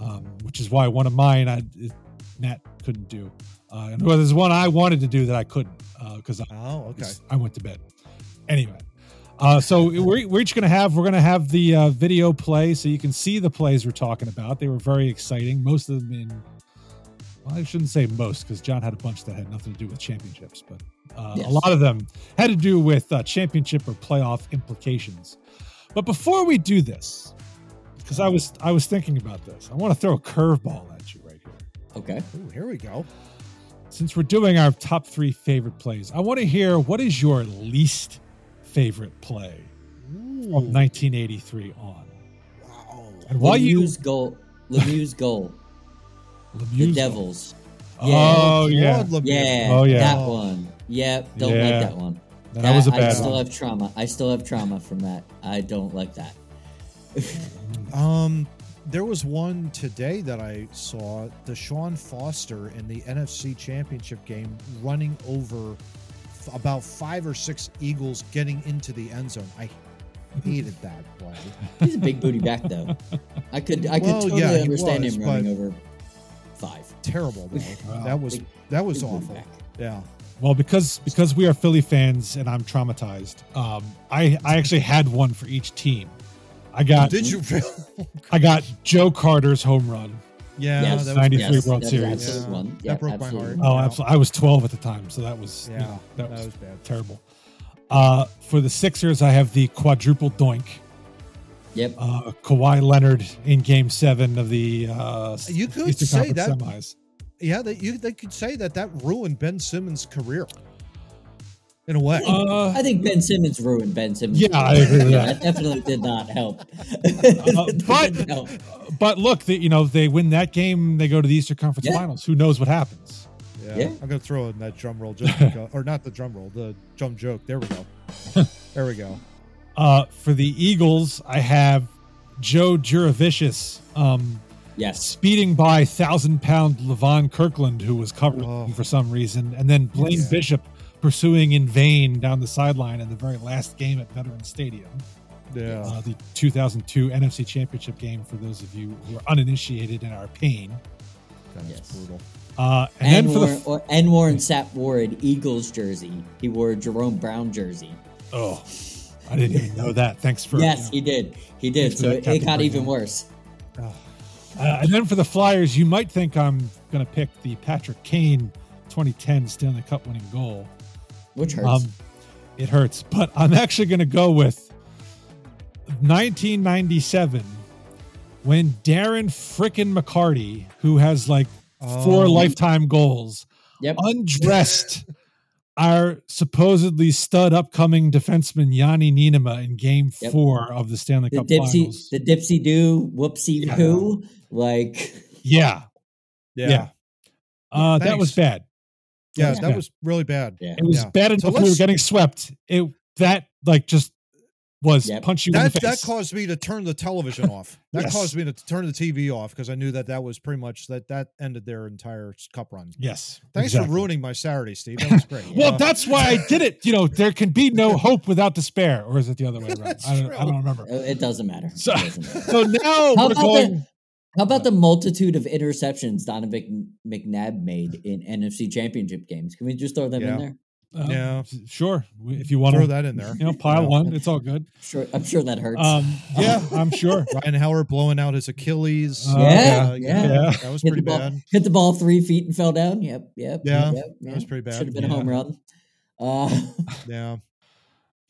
Speaker 1: Um, which is why one of mine, I, it, Matt couldn't do. Uh, and well, there's one I wanted to do that I couldn't because
Speaker 3: Oh, okay.
Speaker 1: I went to bed. Anyway, uh, so we're, we're each going to have we're going to have the uh, video play so you can see the plays we're talking about. They were very exciting. Most of them in well, I shouldn't say most because John had a bunch that had nothing to do with championships, but uh,
Speaker 2: Yes.
Speaker 1: a lot of them had to do with uh, championship or playoff implications. But before we do this, because I was I was thinking about this, I want to throw a curveball at you right here
Speaker 2: Okay.
Speaker 3: Ooh, here we go.
Speaker 1: since we're doing our top three favorite plays, I want to hear what is your least favorite play
Speaker 3: Ooh,
Speaker 1: from 1983 on.
Speaker 3: wow.
Speaker 1: And why you
Speaker 2: Lemieux's goal. Lemieux's goal. The Devils.
Speaker 1: Oh yeah,
Speaker 3: Claude Lemieux.
Speaker 2: Yeah.
Speaker 1: Oh, yeah.
Speaker 2: That one. Yep. Don't
Speaker 1: Yeah.
Speaker 2: like that one.
Speaker 1: that was a
Speaker 2: I
Speaker 1: bad
Speaker 2: still
Speaker 1: one.
Speaker 2: have trauma. I still have trauma from that. I don't like that.
Speaker 3: Um, there was one today that I saw. Deshaun Foster in the NFC Championship game running over f- about five or six Eagles getting into the end zone. I hated that play.
Speaker 2: He's a big booty back though. I could I could
Speaker 3: Well,
Speaker 2: totally
Speaker 3: yeah,
Speaker 2: understand
Speaker 3: was,
Speaker 2: him running over five.
Speaker 3: Terrible though.
Speaker 1: Wow.
Speaker 3: That was
Speaker 2: Big-
Speaker 3: that was awful.
Speaker 2: back.
Speaker 3: Yeah.
Speaker 1: Well, because because we are Philly fans and I'm traumatized, um, I I actually had one for each team. I got
Speaker 3: Did you?
Speaker 1: I got Joe Carter's home run.
Speaker 3: Yeah,
Speaker 2: Yes.
Speaker 3: that was
Speaker 1: 93
Speaker 2: yes,
Speaker 1: World
Speaker 2: that's
Speaker 1: Series.
Speaker 2: absolute
Speaker 3: Yeah.
Speaker 2: one.
Speaker 3: That
Speaker 2: Yeah,
Speaker 3: broke my heart.
Speaker 1: Oh,
Speaker 3: Yeah.
Speaker 1: absolutely! I was 12 at the time, so that was you
Speaker 3: Yeah,
Speaker 1: know, that,
Speaker 3: that
Speaker 1: was,
Speaker 3: was bad.
Speaker 1: terrible. Uh, for the Sixers, I have the quadruple doink.
Speaker 2: Yep.
Speaker 1: Uh, Kawhi Leonard in Game Seven of the uh,
Speaker 3: You could
Speaker 1: Eastern
Speaker 3: say
Speaker 1: Conference
Speaker 3: that-
Speaker 1: semis.
Speaker 3: Yeah, they you they could say that that ruined Ben Simmons' career. In a way.
Speaker 1: Uh,
Speaker 2: I think Ben Simmons ruined Ben Simmons.
Speaker 1: Yeah, I agree with that.
Speaker 2: that definitely did not help.
Speaker 1: Uh, but
Speaker 2: help.
Speaker 1: but look, they, you know they win that game, they go to the Eastern Conference
Speaker 2: Yeah.
Speaker 1: Finals. Who knows what happens?
Speaker 3: yeah,
Speaker 2: yeah.
Speaker 3: I'm gonna throw in that drum roll just because, or not the drum roll, the drum joke. There we go. there we go.
Speaker 1: Uh, for the Eagles, I have Joe Jurevicius um,
Speaker 2: yes.
Speaker 1: speeding by thousand pound Levon Kirkland, who was covered
Speaker 3: Oh.
Speaker 1: for some reason, and then Blaine
Speaker 3: Yeah.
Speaker 1: Bishop pursuing in vain down the sideline in the very last game at Veterans Stadium.
Speaker 3: Yeah.
Speaker 1: uh, the 2002 NFC Championship game for those of you who are uninitiated in our pain.
Speaker 3: That was
Speaker 2: Yes.
Speaker 3: brutal.
Speaker 1: Uh, and,
Speaker 2: And,
Speaker 1: then for
Speaker 2: wore,
Speaker 1: the
Speaker 2: or, and Warren Sapp wore an Eagles jersey. He wore a Jerome Brown jersey.
Speaker 1: oh, I didn't even know that. Thanks for
Speaker 2: yes,
Speaker 1: you
Speaker 2: he did. He did. So it, it got even
Speaker 1: Graham.
Speaker 2: worse.
Speaker 3: Oh,
Speaker 1: know. Uh, and then for the Flyers, you might think I'm going to pick the Patrick Kane 2010 Stanley Cup winning goal.
Speaker 2: Which hurts.
Speaker 1: Um, it hurts, but I'm actually going to go with 1997 when Darren frickin' McCarty, who has like four
Speaker 3: Oh.
Speaker 1: lifetime goals,
Speaker 2: yep.
Speaker 1: undressed our supposedly stud upcoming defenseman Janne Niinimaa in game
Speaker 2: Yep.
Speaker 1: four of the Stanley
Speaker 2: the
Speaker 1: Cup
Speaker 2: dipsy,
Speaker 1: Finals.
Speaker 2: the dipsy do, whoopsie
Speaker 1: Yeah.
Speaker 2: who, like
Speaker 1: yeah.
Speaker 3: yeah.
Speaker 1: Yeah. Uh, that was bad.
Speaker 3: Yeah, that
Speaker 1: bad.
Speaker 3: was really bad.
Speaker 2: yeah.
Speaker 1: It was
Speaker 3: Yeah.
Speaker 1: bad enough
Speaker 3: So
Speaker 1: we were getting swept. It that like just was
Speaker 2: Yep.
Speaker 1: punch you in
Speaker 3: That
Speaker 1: the
Speaker 3: that caused me to turn the television off. That
Speaker 1: Yes.
Speaker 3: caused me to turn the TV off because I knew that that was pretty much that that ended their entire cup run.
Speaker 1: yes.
Speaker 3: Thanks
Speaker 1: exactly.
Speaker 3: for ruining my Saturday, Steve. That was great.
Speaker 1: Well,
Speaker 3: Uh,
Speaker 1: that's why I did it. You know, there can be no hope without despair, or is it the other way around? I don't. I don't remember.
Speaker 2: Uh, It doesn't matter.
Speaker 1: So-
Speaker 2: It doesn't matter.
Speaker 1: So now
Speaker 2: How
Speaker 1: we're
Speaker 2: about
Speaker 1: going.
Speaker 2: the How about the multitude of interceptions Donovan Mc- McNabb made in NFC Championship games? Can we just throw them
Speaker 3: Yeah.
Speaker 2: in there?
Speaker 1: Uh,
Speaker 3: Yeah.
Speaker 1: sure. If you want
Speaker 3: Throw
Speaker 1: to, throw
Speaker 3: that in there.
Speaker 1: you know, pile
Speaker 3: Yeah.
Speaker 1: one, it's all good.
Speaker 2: Sure, I'm sure that hurts.
Speaker 1: Um, yeah, I'm sure.
Speaker 3: Ryan Howard blowing out his Achilles.
Speaker 1: Uh,
Speaker 2: Yeah,
Speaker 3: Uh,
Speaker 2: yeah.
Speaker 1: Yeah.
Speaker 3: That was
Speaker 2: hit
Speaker 3: pretty
Speaker 2: the ball,
Speaker 3: bad.
Speaker 2: hit the ball three feet and fell down. Yep, yep.
Speaker 3: Yeah,
Speaker 2: yep,
Speaker 3: that was pretty bad.
Speaker 2: Should have been a
Speaker 1: Yeah.
Speaker 2: home run. Uh,
Speaker 3: Yeah.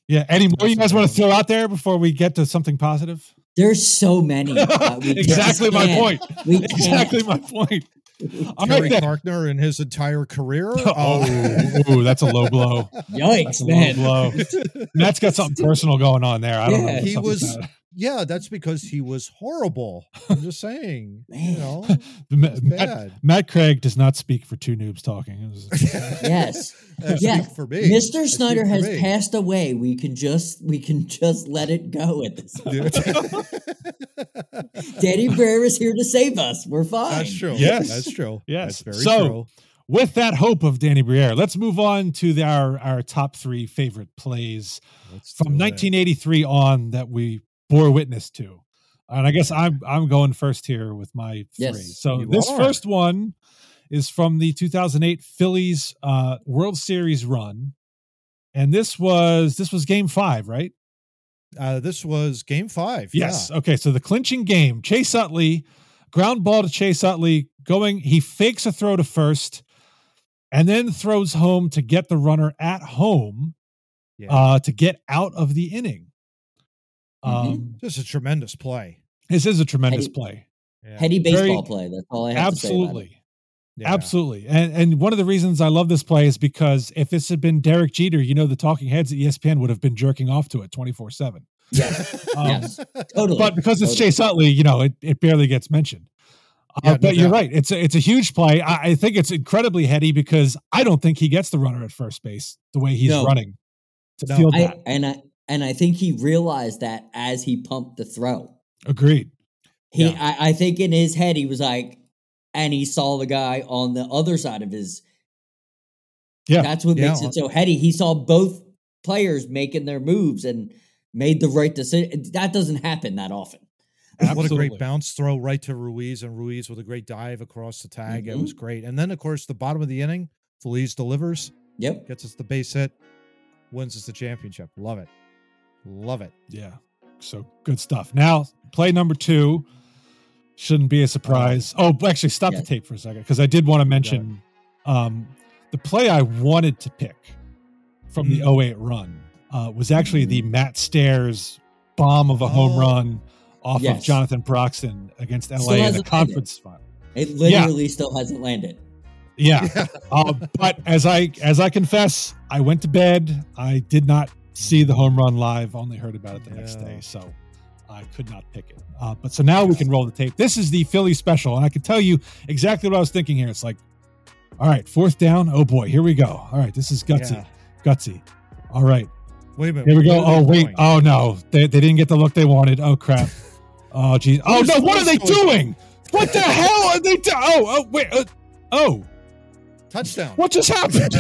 Speaker 1: Yeah. Any more you guys want to throw out there before we get to something positive?
Speaker 2: There's so many. uh, we just
Speaker 1: exactly my point. Exactly my point. All
Speaker 3: Terry
Speaker 1: right then.
Speaker 3: Clarkner in his entire career.
Speaker 1: Oh,
Speaker 3: Uh,
Speaker 1: ooh, that's a low blow.
Speaker 2: Yikes,
Speaker 1: That's a
Speaker 2: man.
Speaker 1: low blow. Matt's got something personal going on there. I don't know.
Speaker 3: He was-
Speaker 1: about
Speaker 3: yeah, that's because he was horrible. I'm just saying. You know.
Speaker 1: Matt, Matt,
Speaker 3: bad.
Speaker 1: Matt Craig does not speak for Too Noobs talking. It was-
Speaker 2: Yes.
Speaker 3: Uh,
Speaker 2: Yeah.
Speaker 3: speak for me.
Speaker 2: Mr.
Speaker 3: Snider
Speaker 2: has
Speaker 3: me.
Speaker 2: passed away. We can just we can just let it go at this. Point. Danny Briere is here to save us. We're fine.
Speaker 3: That's true.
Speaker 1: Yes.
Speaker 3: that's true.
Speaker 1: Yes.
Speaker 3: that's very
Speaker 1: So,
Speaker 3: true.
Speaker 1: With that hope of Danny Briere, let's move on to the, our our top three favorite plays
Speaker 3: Let's
Speaker 1: from
Speaker 3: do it.
Speaker 1: 1983 on that we bore witness to. And I guess I'm I'm going first here with my three.
Speaker 2: Yes,
Speaker 1: so this
Speaker 3: are.
Speaker 1: first one is from the 2008 Phillies uh, World Series run, and this was this was Game Five, right?
Speaker 3: Uh, this was Game Five.
Speaker 1: Yes. Okay. So the clinching game, Chase Utley, ground ball to Chase Utley, going. He fakes a throw to first, and then throws home to get the runner at home
Speaker 3: Yeah.
Speaker 1: uh, to get out of the inning.
Speaker 2: Mhm.
Speaker 1: Um,
Speaker 3: Just a tremendous play.
Speaker 1: this is a tremendous
Speaker 2: Heady-
Speaker 1: play.
Speaker 3: Yeah.
Speaker 2: Heady
Speaker 1: Very-
Speaker 2: baseball play. That's all I have to say.
Speaker 1: Absolutely.
Speaker 3: Yeah.
Speaker 1: Absolutely. And and one of the reasons I love this play is because if this had been Derek Jeter, you know, the talking heads at ESPN would have been jerking off to it 24 7.
Speaker 2: Yes,
Speaker 1: Um,
Speaker 2: yes, totally.
Speaker 1: But because it's
Speaker 2: Totally.
Speaker 1: Chase Utley, you know, it, it barely gets mentioned. Uh,
Speaker 3: Yeah, no
Speaker 1: but you're right. It's a, it's a huge play. I, I think it's incredibly heady because I don't think he gets the runner at first base the way he's
Speaker 2: No.
Speaker 1: running to
Speaker 3: No.
Speaker 1: field
Speaker 2: I,
Speaker 1: that.
Speaker 2: and I and I think he realized that as he pumped the throw.
Speaker 1: Agreed.
Speaker 2: He,
Speaker 3: Yeah.
Speaker 2: I, I think in his head, he was like, and he saw the guy on the other side of his.
Speaker 1: Yeah.
Speaker 2: that's what
Speaker 3: Yeah.
Speaker 2: makes it so heady. He saw both players making their moves and made the right decision. That doesn't happen that often.
Speaker 3: What a great bounce throw right to Ruiz, and Ruiz with a great dive across the tag. It
Speaker 2: Mm-hmm.
Speaker 3: was great. And then, of course, the bottom of the inning, Feliz delivers,
Speaker 2: Yep.
Speaker 3: gets us the base hit, wins us the championship. Love it. Love it.
Speaker 1: Yeah. So good stuff. Now, play number two shouldn't be a surprise. Oh, actually, stop
Speaker 2: Yeah.
Speaker 1: the tape for a second because I did want to mention um, the play I wanted to pick from the 08 run uh, was actually the Matt Stairs bomb of a home
Speaker 3: Oh.
Speaker 1: run off of Jonathan Broxton against LA in the conference final.
Speaker 2: It literally still hasn't landed.
Speaker 1: Yeah. uh, but as I as I confess, I went to bed. I did not see the home run live. Only heard about it the next
Speaker 3: Yeah.
Speaker 1: day, so I could not pick it. Uh, but so now we can roll the tape. This is the Philly special, and I can tell you exactly what I was thinking here. It's like, all right, fourth down. Oh boy, here we go. All right, this is gutsy,
Speaker 3: Yeah.
Speaker 1: gutsy. All right,
Speaker 3: Wait a minute.
Speaker 1: here we go. Oh wait.
Speaker 3: going?
Speaker 1: Oh no, they, they didn't get the look they wanted. Oh crap. Oh geez. Oh no, what
Speaker 3: what
Speaker 1: are they doing? What the hell are they? doing? oh oh wait. Uh, oh.
Speaker 3: Touchdown.
Speaker 1: What just happened?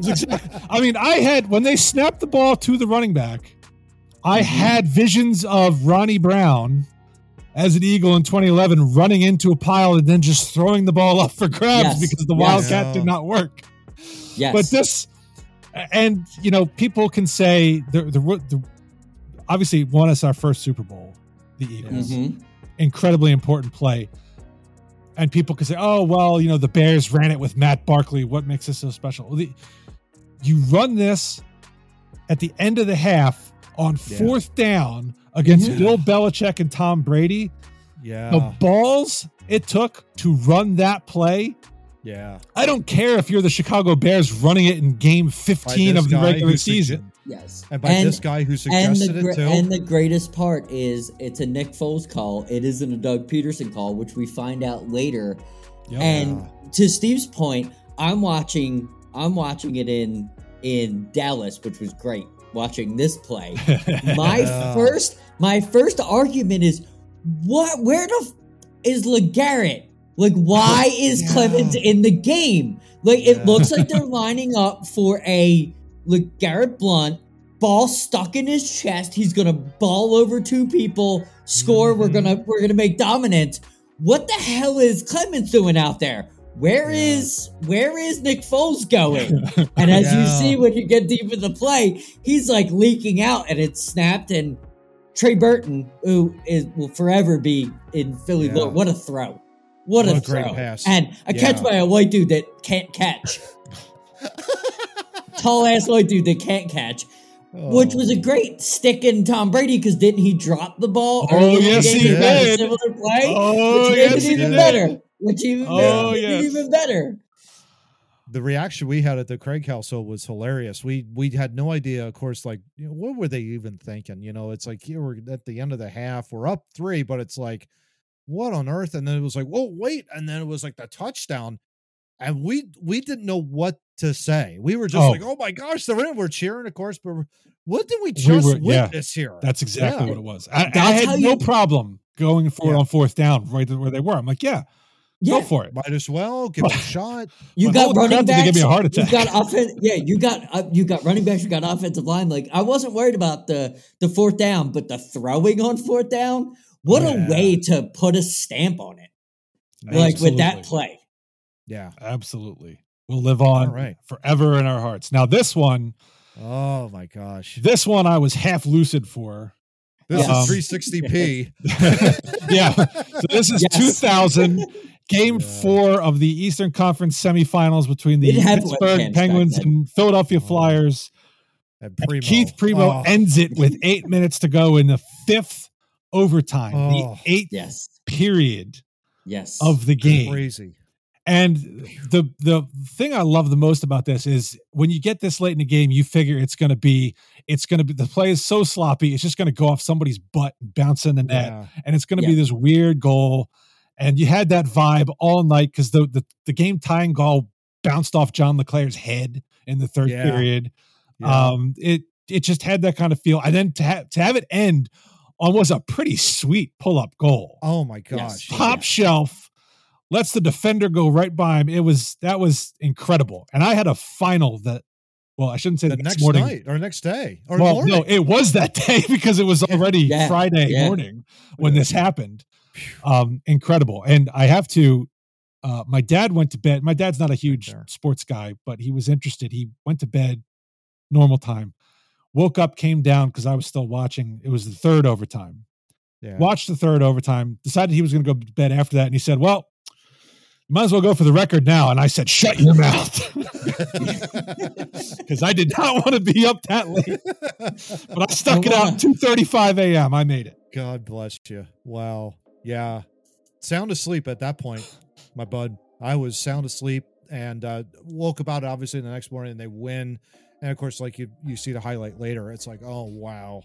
Speaker 1: It's I mean, I had when they snapped the ball to the running back, I
Speaker 3: Mm-hmm.
Speaker 1: had visions of Ronnie Brown as an Eagle in 2011 running into a pile and then just throwing the ball up for grabs
Speaker 2: Yes,
Speaker 1: because the
Speaker 2: yes.
Speaker 1: Wildcat did not work.
Speaker 2: Yes.
Speaker 1: But this, and you know, people can say the the, the obviously won us our first Super Bowl, the Eagles
Speaker 2: Mhm.
Speaker 1: incredibly important play. And people could say, "Oh, well, you know, the Bears ran it with Matt Barkley. What makes this so special?" Well, the, you run this at the end of the half on
Speaker 3: Yeah.
Speaker 1: fourth down against
Speaker 3: Yeah.
Speaker 1: Bill Belichick and Tom Brady.
Speaker 3: yeah.
Speaker 1: The balls it took to run that play.
Speaker 3: yeah.
Speaker 1: I don't care if you're the Chicago Bears running it in Game 15 of the regular season.
Speaker 2: Yes.
Speaker 3: And by this guy who
Speaker 2: and
Speaker 3: suggested
Speaker 2: gra-
Speaker 3: it too.
Speaker 2: and the greatest part is it's a Nick Foles call. It isn't a Doug Pederson call, which we find out later.
Speaker 1: Yep.
Speaker 2: And to Steve's point, I'm watching I'm watching it in in Dallas, which was great. Watching this play. My first my first argument is what where the f- is LeGarrette? Like why is
Speaker 3: Yeah.
Speaker 2: Clemens in the game? Like it
Speaker 3: Yeah.
Speaker 2: looks like they're lining up for a LeGarrette Blunt ball stuck in his chest. He's gonna ball over two people, score. We're
Speaker 3: Mhm.
Speaker 2: gonna we're gonna make dominant. What the hell is Clemens doing out there? Where
Speaker 3: Yeah.
Speaker 2: is where is Nick Foles going? And as you see when you get deep in the play, he's like leaking out and it's snapped and Trey Burton, who is will forever be in Philly
Speaker 3: Yeah.
Speaker 2: lore. What a throw. What, a,
Speaker 3: What a great
Speaker 2: throw.
Speaker 3: pass.
Speaker 2: And a catch by a white dude that can't catch. Tall ass white dude that can't catch. Which oh. was a
Speaker 3: Oh.
Speaker 2: great stick in Tom Brady because didn't he drop the ball?
Speaker 1: Oh,
Speaker 2: early in the
Speaker 1: yes, he
Speaker 2: and a
Speaker 1: did.
Speaker 2: Similar play.
Speaker 1: Oh,
Speaker 2: which
Speaker 1: yes,
Speaker 2: made it
Speaker 1: he
Speaker 2: even
Speaker 1: did.
Speaker 2: better. Which even
Speaker 1: Oh,
Speaker 2: made it
Speaker 1: yes.
Speaker 2: even better.
Speaker 3: the reaction we had at the Craig household was hilarious. We we had no idea, of course, like you know, what were they even thinking? You know, it's like here we're at the end of the half, we're up three, but it's like, what on earth? And then it was like, whoa, wait, and then it was like the touchdown, and we we didn't know what to say. We were just
Speaker 1: Oh.
Speaker 3: like, oh my gosh, they're in. We're cheering, of course, but what did we just
Speaker 1: were- yeah.
Speaker 3: witness here?
Speaker 1: That's exactly
Speaker 3: Yeah.
Speaker 1: what it was. I, I had no
Speaker 2: you-
Speaker 1: problem going for it
Speaker 3: Yeah.
Speaker 1: on fourth down, right where they were. I'm like, yeah,
Speaker 2: Yeah,
Speaker 1: go for it.
Speaker 3: Might as well give it a shot.
Speaker 2: you
Speaker 1: But
Speaker 2: got
Speaker 1: holy
Speaker 2: running
Speaker 1: crap, did they
Speaker 2: backs.
Speaker 1: give me a heart attack.
Speaker 2: You got offense. Yeah, you got uh, you got running backs. You got offensive line. Like I wasn't worried about the the fourth down, but the throwing on fourth down. What
Speaker 3: Yeah.
Speaker 2: a way to put a stamp on it. Like with that play.
Speaker 3: Yeah.
Speaker 1: Absolutely. We'll live on
Speaker 3: All right.
Speaker 1: forever in our hearts. Now, this one,
Speaker 3: Oh my gosh.
Speaker 1: this one I was half lucid for.
Speaker 3: This
Speaker 1: Um,
Speaker 3: is 360p.
Speaker 1: yeah. So this is
Speaker 2: Yes.
Speaker 1: 2000, game
Speaker 3: Yeah.
Speaker 1: four of the Eastern Conference semifinals between the Pittsburgh Penguins and Philadelphia
Speaker 3: Oh.
Speaker 1: Flyers.
Speaker 3: And
Speaker 1: And Keith Primeau
Speaker 3: Oh,
Speaker 1: ends it with eight minutes to go in the fifth overtime,
Speaker 3: Oh.
Speaker 1: the eighth
Speaker 2: Yes.
Speaker 1: period
Speaker 2: Yes.
Speaker 1: of the game.
Speaker 3: crazy.
Speaker 1: And the the thing I love the most about this is when you get this late in the game, you figure it's going to be it's going to be the play is so sloppy, it's just going to go off somebody's butt and bounce in the net,
Speaker 3: Yeah.
Speaker 1: and it's going to be this weird goal. And you had that vibe all night because the, the the game tying goal bounced off John LeClair's head in the third
Speaker 3: Yeah.
Speaker 1: period.
Speaker 3: Yeah.
Speaker 1: Um, it it just had that kind of feel, and then to have to have it end on was a pretty sweet pull up goal
Speaker 3: oh my gosh.
Speaker 2: Yes.
Speaker 1: top
Speaker 2: Yeah.
Speaker 1: shelf lets the defender go right by him. It was that was incredible. And i had a final that well i shouldn't say
Speaker 3: The
Speaker 1: the,
Speaker 3: next
Speaker 1: morning.
Speaker 3: night or next day or
Speaker 1: well
Speaker 3: morning.
Speaker 1: no it was that day because it was already
Speaker 2: Yeah,
Speaker 1: friday
Speaker 2: yeah.
Speaker 1: morning when
Speaker 3: Yeah.
Speaker 1: this happened. Um incredible. And i have to uh my dad went to bed. My dad's not a huge
Speaker 3: there.
Speaker 1: sports guy but he was interested. He went to bed normal time. Woke up came down because i was still watching. It was the third overtime.
Speaker 3: Yeah.
Speaker 1: watched the third overtime, decided he was going to go to bed after that, and he said, "Well, might as well go for the record now." And I said, "Shut your mouth," because I did not want to be up that late. But I stuck it out. Two thirty-five a.m. I made it.
Speaker 3: God bless you. Wow. Yeah. Sound asleep at that point, my bud. I was sound asleep and uh, woke about it obviously the next morning and they win. And of course, like you you see the highlight later, it's like, oh wow.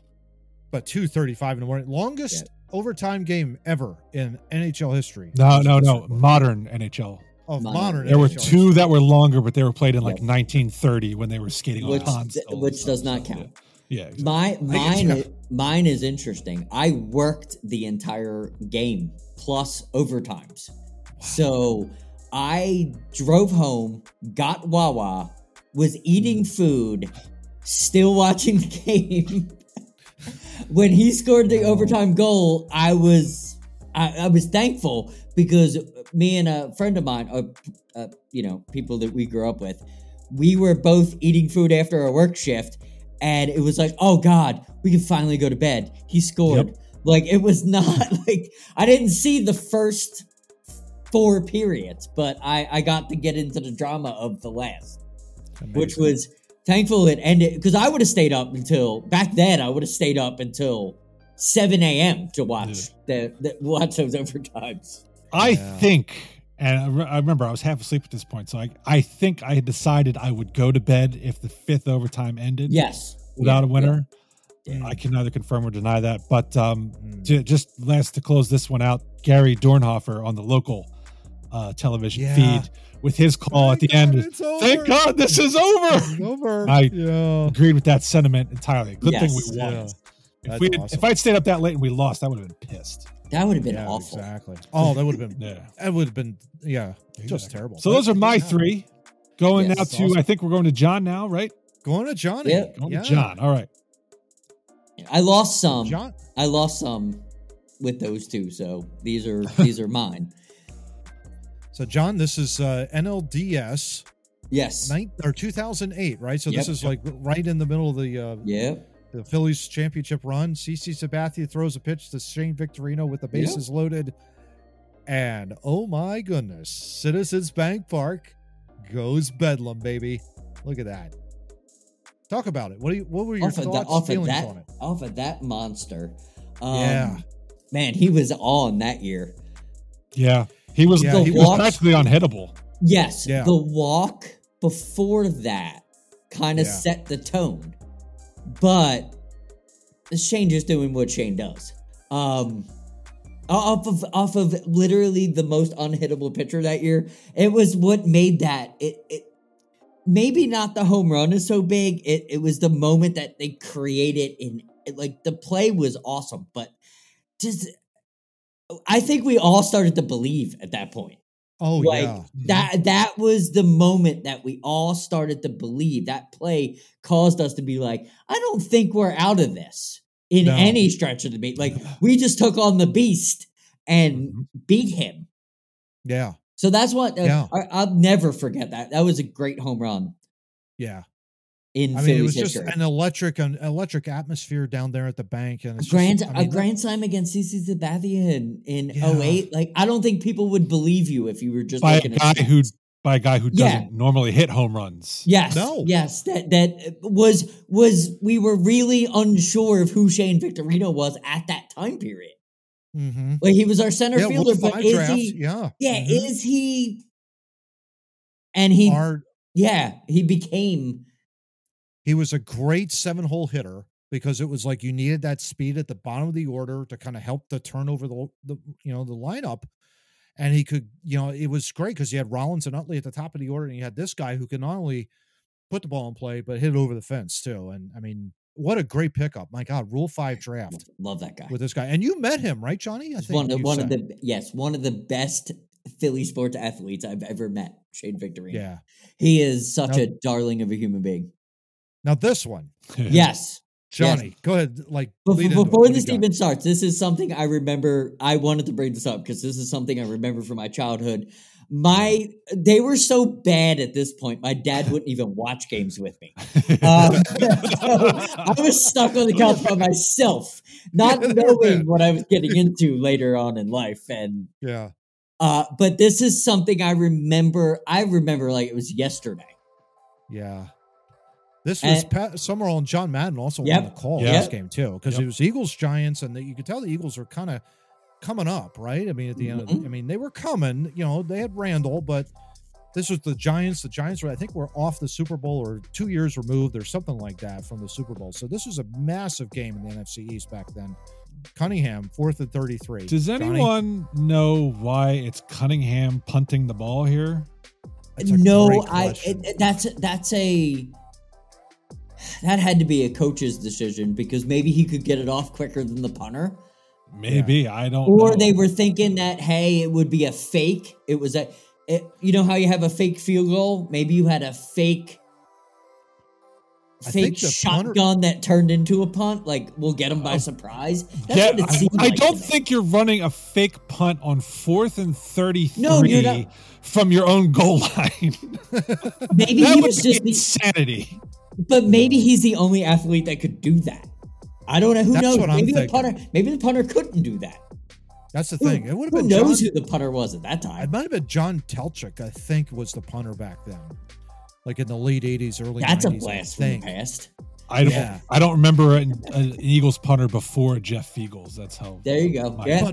Speaker 3: But two thirty five in the morning, longest overtime game ever in NHL history.
Speaker 1: No,
Speaker 3: This
Speaker 1: no,
Speaker 3: was
Speaker 1: no. Modern NHL.
Speaker 3: Of
Speaker 2: Modern.
Speaker 3: modern.
Speaker 1: There were two
Speaker 3: history.
Speaker 1: that were longer, but they were played in like
Speaker 2: Yep.
Speaker 1: 1930 when they were skating
Speaker 2: which
Speaker 1: on ponds. still
Speaker 2: which does not count.
Speaker 1: Yeah, yeah exactly.
Speaker 2: My mine
Speaker 3: you.
Speaker 2: is, mine is interesting. I worked the entire game plus overtimes. So I drove home, got Wawa, was eating mm. food, still watching the game. When he scored the overtime goal, I was I, I was thankful because me and a friend of mine, uh, uh, you know, people that we grew up with, we were both eating food after a work shift, and it was like, oh God, we can finally go to bed. He scored. Like it was not like I didn't see the first four periods, but I I got to get into the drama of the last, which was thankful it ended because I would have stayed up until back then. I would have stayed up until seven a.m. to watch the, the watch those overtimes.
Speaker 1: I
Speaker 3: Yeah.
Speaker 1: think, and I, re- I remember I was half asleep at this point, so I, I think I had decided I would go to bed if the fifth overtime ended
Speaker 2: Yes,
Speaker 1: without
Speaker 2: Yeah,
Speaker 1: a winner.
Speaker 2: yeah.
Speaker 1: I can neither confirm or deny that. But um,
Speaker 3: Mm.
Speaker 1: to, just last to close this one out, Gary Dornhoefer on the local uh, television
Speaker 3: Yeah.
Speaker 1: feed with his call at the
Speaker 3: Thank
Speaker 1: end.
Speaker 3: God it's over.
Speaker 1: Thank God this is over.
Speaker 3: It's over.
Speaker 1: I-
Speaker 3: yeah.
Speaker 1: Agreed with that sentiment entirely. Good
Speaker 2: Yes.
Speaker 1: thing we won.
Speaker 3: Yeah.
Speaker 1: If
Speaker 3: That's
Speaker 1: we
Speaker 3: awesome.
Speaker 1: if I'd stayed up that late and we lost, I would have been pissed.
Speaker 2: That would have been
Speaker 3: Yeah,
Speaker 2: awful.
Speaker 3: Exactly. Oh, that would have been.
Speaker 1: Yeah.
Speaker 3: That would have been. Yeah, just
Speaker 1: Exactly.
Speaker 3: terrible.
Speaker 1: So those are my
Speaker 3: Yeah.
Speaker 1: three. Going
Speaker 2: Yes.
Speaker 1: now to
Speaker 3: awesome.
Speaker 1: I think we're going to John now, right?
Speaker 3: Going to Johnny.
Speaker 2: Yeah.
Speaker 1: Going
Speaker 3: Yeah.
Speaker 1: to John. All right.
Speaker 2: I lost some.
Speaker 3: John.
Speaker 2: I lost some with those two. So these are these are mine.
Speaker 3: So So, John, this is uh, NLDS
Speaker 2: Yes.
Speaker 3: nine, or 2008, right? So this is like right in the middle of the uh,
Speaker 2: Yep.
Speaker 3: the Phillies championship run. CC Sabathia throws a pitch to Shane Victorino with the
Speaker 2: Yeah.
Speaker 3: bases loaded. And oh my goodness, Citizens Bank Park goes Bedlam, baby. Look at that. Talk about it. What do you what were your
Speaker 2: Off of,
Speaker 3: thoughts,
Speaker 2: that, off of
Speaker 3: feelings
Speaker 2: that,
Speaker 3: on it?
Speaker 2: off of that monster. Um,
Speaker 3: Yeah.
Speaker 2: Man, he was on that year.
Speaker 1: Yeah, he was.
Speaker 3: Yeah,
Speaker 1: he
Speaker 2: he
Speaker 1: was
Speaker 2: was-
Speaker 1: practically unhittable.
Speaker 2: Yes.
Speaker 3: Yeah.
Speaker 2: The walk before that kind of
Speaker 3: Yeah.
Speaker 2: set the tone. But Shane just doing what Shane does. Um off of off of literally the most unhittable pitcher that year. It was what made that it, it maybe not the home run is so big. It it was the moment that they created in it, like the play was awesome, but just I think we all started to believe at that point
Speaker 3: Oh
Speaker 2: like
Speaker 3: yeah.
Speaker 2: that that was the moment that we all started to believe that play caused us to be like i don't think we're out of this in
Speaker 3: No.
Speaker 2: any stretch of the beat like we just took on the beast and
Speaker 1: Mhm.
Speaker 2: beat him
Speaker 3: Yeah.
Speaker 2: so that's what uh,
Speaker 3: Yeah.
Speaker 2: I, i'll never forget that that was a great home run
Speaker 3: Yeah.
Speaker 2: In
Speaker 3: I mean, it
Speaker 2: Phillies
Speaker 3: was just an electric an electric atmosphere down there at the bank and
Speaker 2: a grand
Speaker 3: just, I
Speaker 2: a
Speaker 3: mean,
Speaker 2: grand slam against CC Sabathia in in
Speaker 3: Yeah.
Speaker 2: 08 like I don't think people would believe you if you were just
Speaker 1: by a guy
Speaker 2: stats.
Speaker 1: who by a guy who doesn't normally hit home runs.
Speaker 2: Yes.
Speaker 3: No.
Speaker 2: Yes. That that was was we were really unsure of who Shane Victorino was at that time period.
Speaker 3: Mm-hmm.
Speaker 2: Like he was our center
Speaker 3: Yeah,
Speaker 2: fielder, but is
Speaker 3: draft,
Speaker 2: he?
Speaker 3: yeah.
Speaker 2: Yeah,
Speaker 3: Mhm.
Speaker 2: is he? And he,
Speaker 3: Our
Speaker 2: yeah, he became.
Speaker 3: He was a great seven hole hitter because it was like you needed that speed at the bottom of the order to kind of help the turnover the, the you know the lineup. And he could, you know, it was great because you had Rollins and Utley at the top of the order, and you had this guy who could not only put the ball in play but hit it over the fence too. And I mean, what a great pickup! My God, Rule Five draft
Speaker 2: Love that guy.
Speaker 3: with this guy, and you met him, right, Johnny? I
Speaker 2: He's one of one of the yes, one of the best Philly sports athletes I've ever met. Shane Victorino.
Speaker 3: yeah.
Speaker 2: he is such
Speaker 3: Now-
Speaker 2: a darling of a human being.
Speaker 3: Now this one,
Speaker 2: Yes.
Speaker 3: Johnny, go ahead. Like
Speaker 2: Bef-
Speaker 3: lead into it.
Speaker 2: before
Speaker 3: What do
Speaker 2: this even starts, this is something I remember. I wanted to bring this up because this is something I remember from my childhood. My they were so bad at this point. My dad wouldn't even watch games with me. Um, so I was stuck on the couch by myself, not
Speaker 3: Yeah,
Speaker 2: knowing what I was getting into later on in life. And
Speaker 3: Yeah.
Speaker 2: uh, but this is something I remember. I remember like it was yesterday.
Speaker 3: Yeah. This was
Speaker 2: And-
Speaker 3: Pat Summerall and John Madden also
Speaker 2: Yep.
Speaker 3: on the call
Speaker 1: Yep.
Speaker 3: this game too, because
Speaker 1: Yep.
Speaker 3: it was Eagles Giants, and the, you could tell the Eagles were kind of coming up, right? I mean, at the end, of the,
Speaker 2: Mhm.
Speaker 3: I mean, they were coming. You know, they had Randall, but this was the Giants. The Giants were, I think, were off the Super Bowl or two years removed or something like that from the Super Bowl. So this was a massive game in the NFC East back then. Cunningham, fourth and thirty-three.
Speaker 1: Does
Speaker 3: Johnny?
Speaker 1: anyone know why it's Cunningham punting the ball here?
Speaker 3: That's a
Speaker 2: no,
Speaker 3: great
Speaker 2: I it, it- that's that's a that had to be a coach's decision because maybe he could get it off quicker than the punter,
Speaker 1: Maybe I don't.
Speaker 2: or
Speaker 1: know.
Speaker 2: they were thinking that hey, it would be a fake. It was a, it, you know how you have a fake field goal. Maybe you had a fake.
Speaker 3: I
Speaker 2: Fake
Speaker 3: the punter-
Speaker 2: shotgun that turned into a punt, like we'll get him by uh, surprise. That's
Speaker 1: Yeah,
Speaker 2: what it
Speaker 1: I,
Speaker 2: seemed
Speaker 1: I
Speaker 2: like
Speaker 1: don't think you're running a fake punt on fourth and thirty-three
Speaker 2: No, you're not.
Speaker 1: from your own goal line.
Speaker 2: maybe
Speaker 1: that
Speaker 2: he
Speaker 1: would
Speaker 2: was
Speaker 1: be
Speaker 2: just the,
Speaker 1: insanity.
Speaker 2: But maybe he's the only athlete that could do that. I don't know. Who
Speaker 3: That's
Speaker 2: knows?
Speaker 3: what I'm
Speaker 2: maybe the
Speaker 3: thinking.
Speaker 2: punter. Maybe the punter couldn't do that.
Speaker 3: That's the
Speaker 2: Who,
Speaker 3: thing. It would have
Speaker 2: who
Speaker 3: been
Speaker 2: knows
Speaker 3: John,
Speaker 2: who the punter was at that time?
Speaker 3: It might have been John Teltschik, I think, was the punter back then, like in the late '80s, early.
Speaker 2: That's a
Speaker 3: 90s, I
Speaker 2: blast from the past.
Speaker 1: I don't.
Speaker 3: Yeah.
Speaker 1: I don't remember an, an Eagles punter before Jeff Feagles. That's how.
Speaker 2: There you go.
Speaker 1: my-
Speaker 2: Yeah.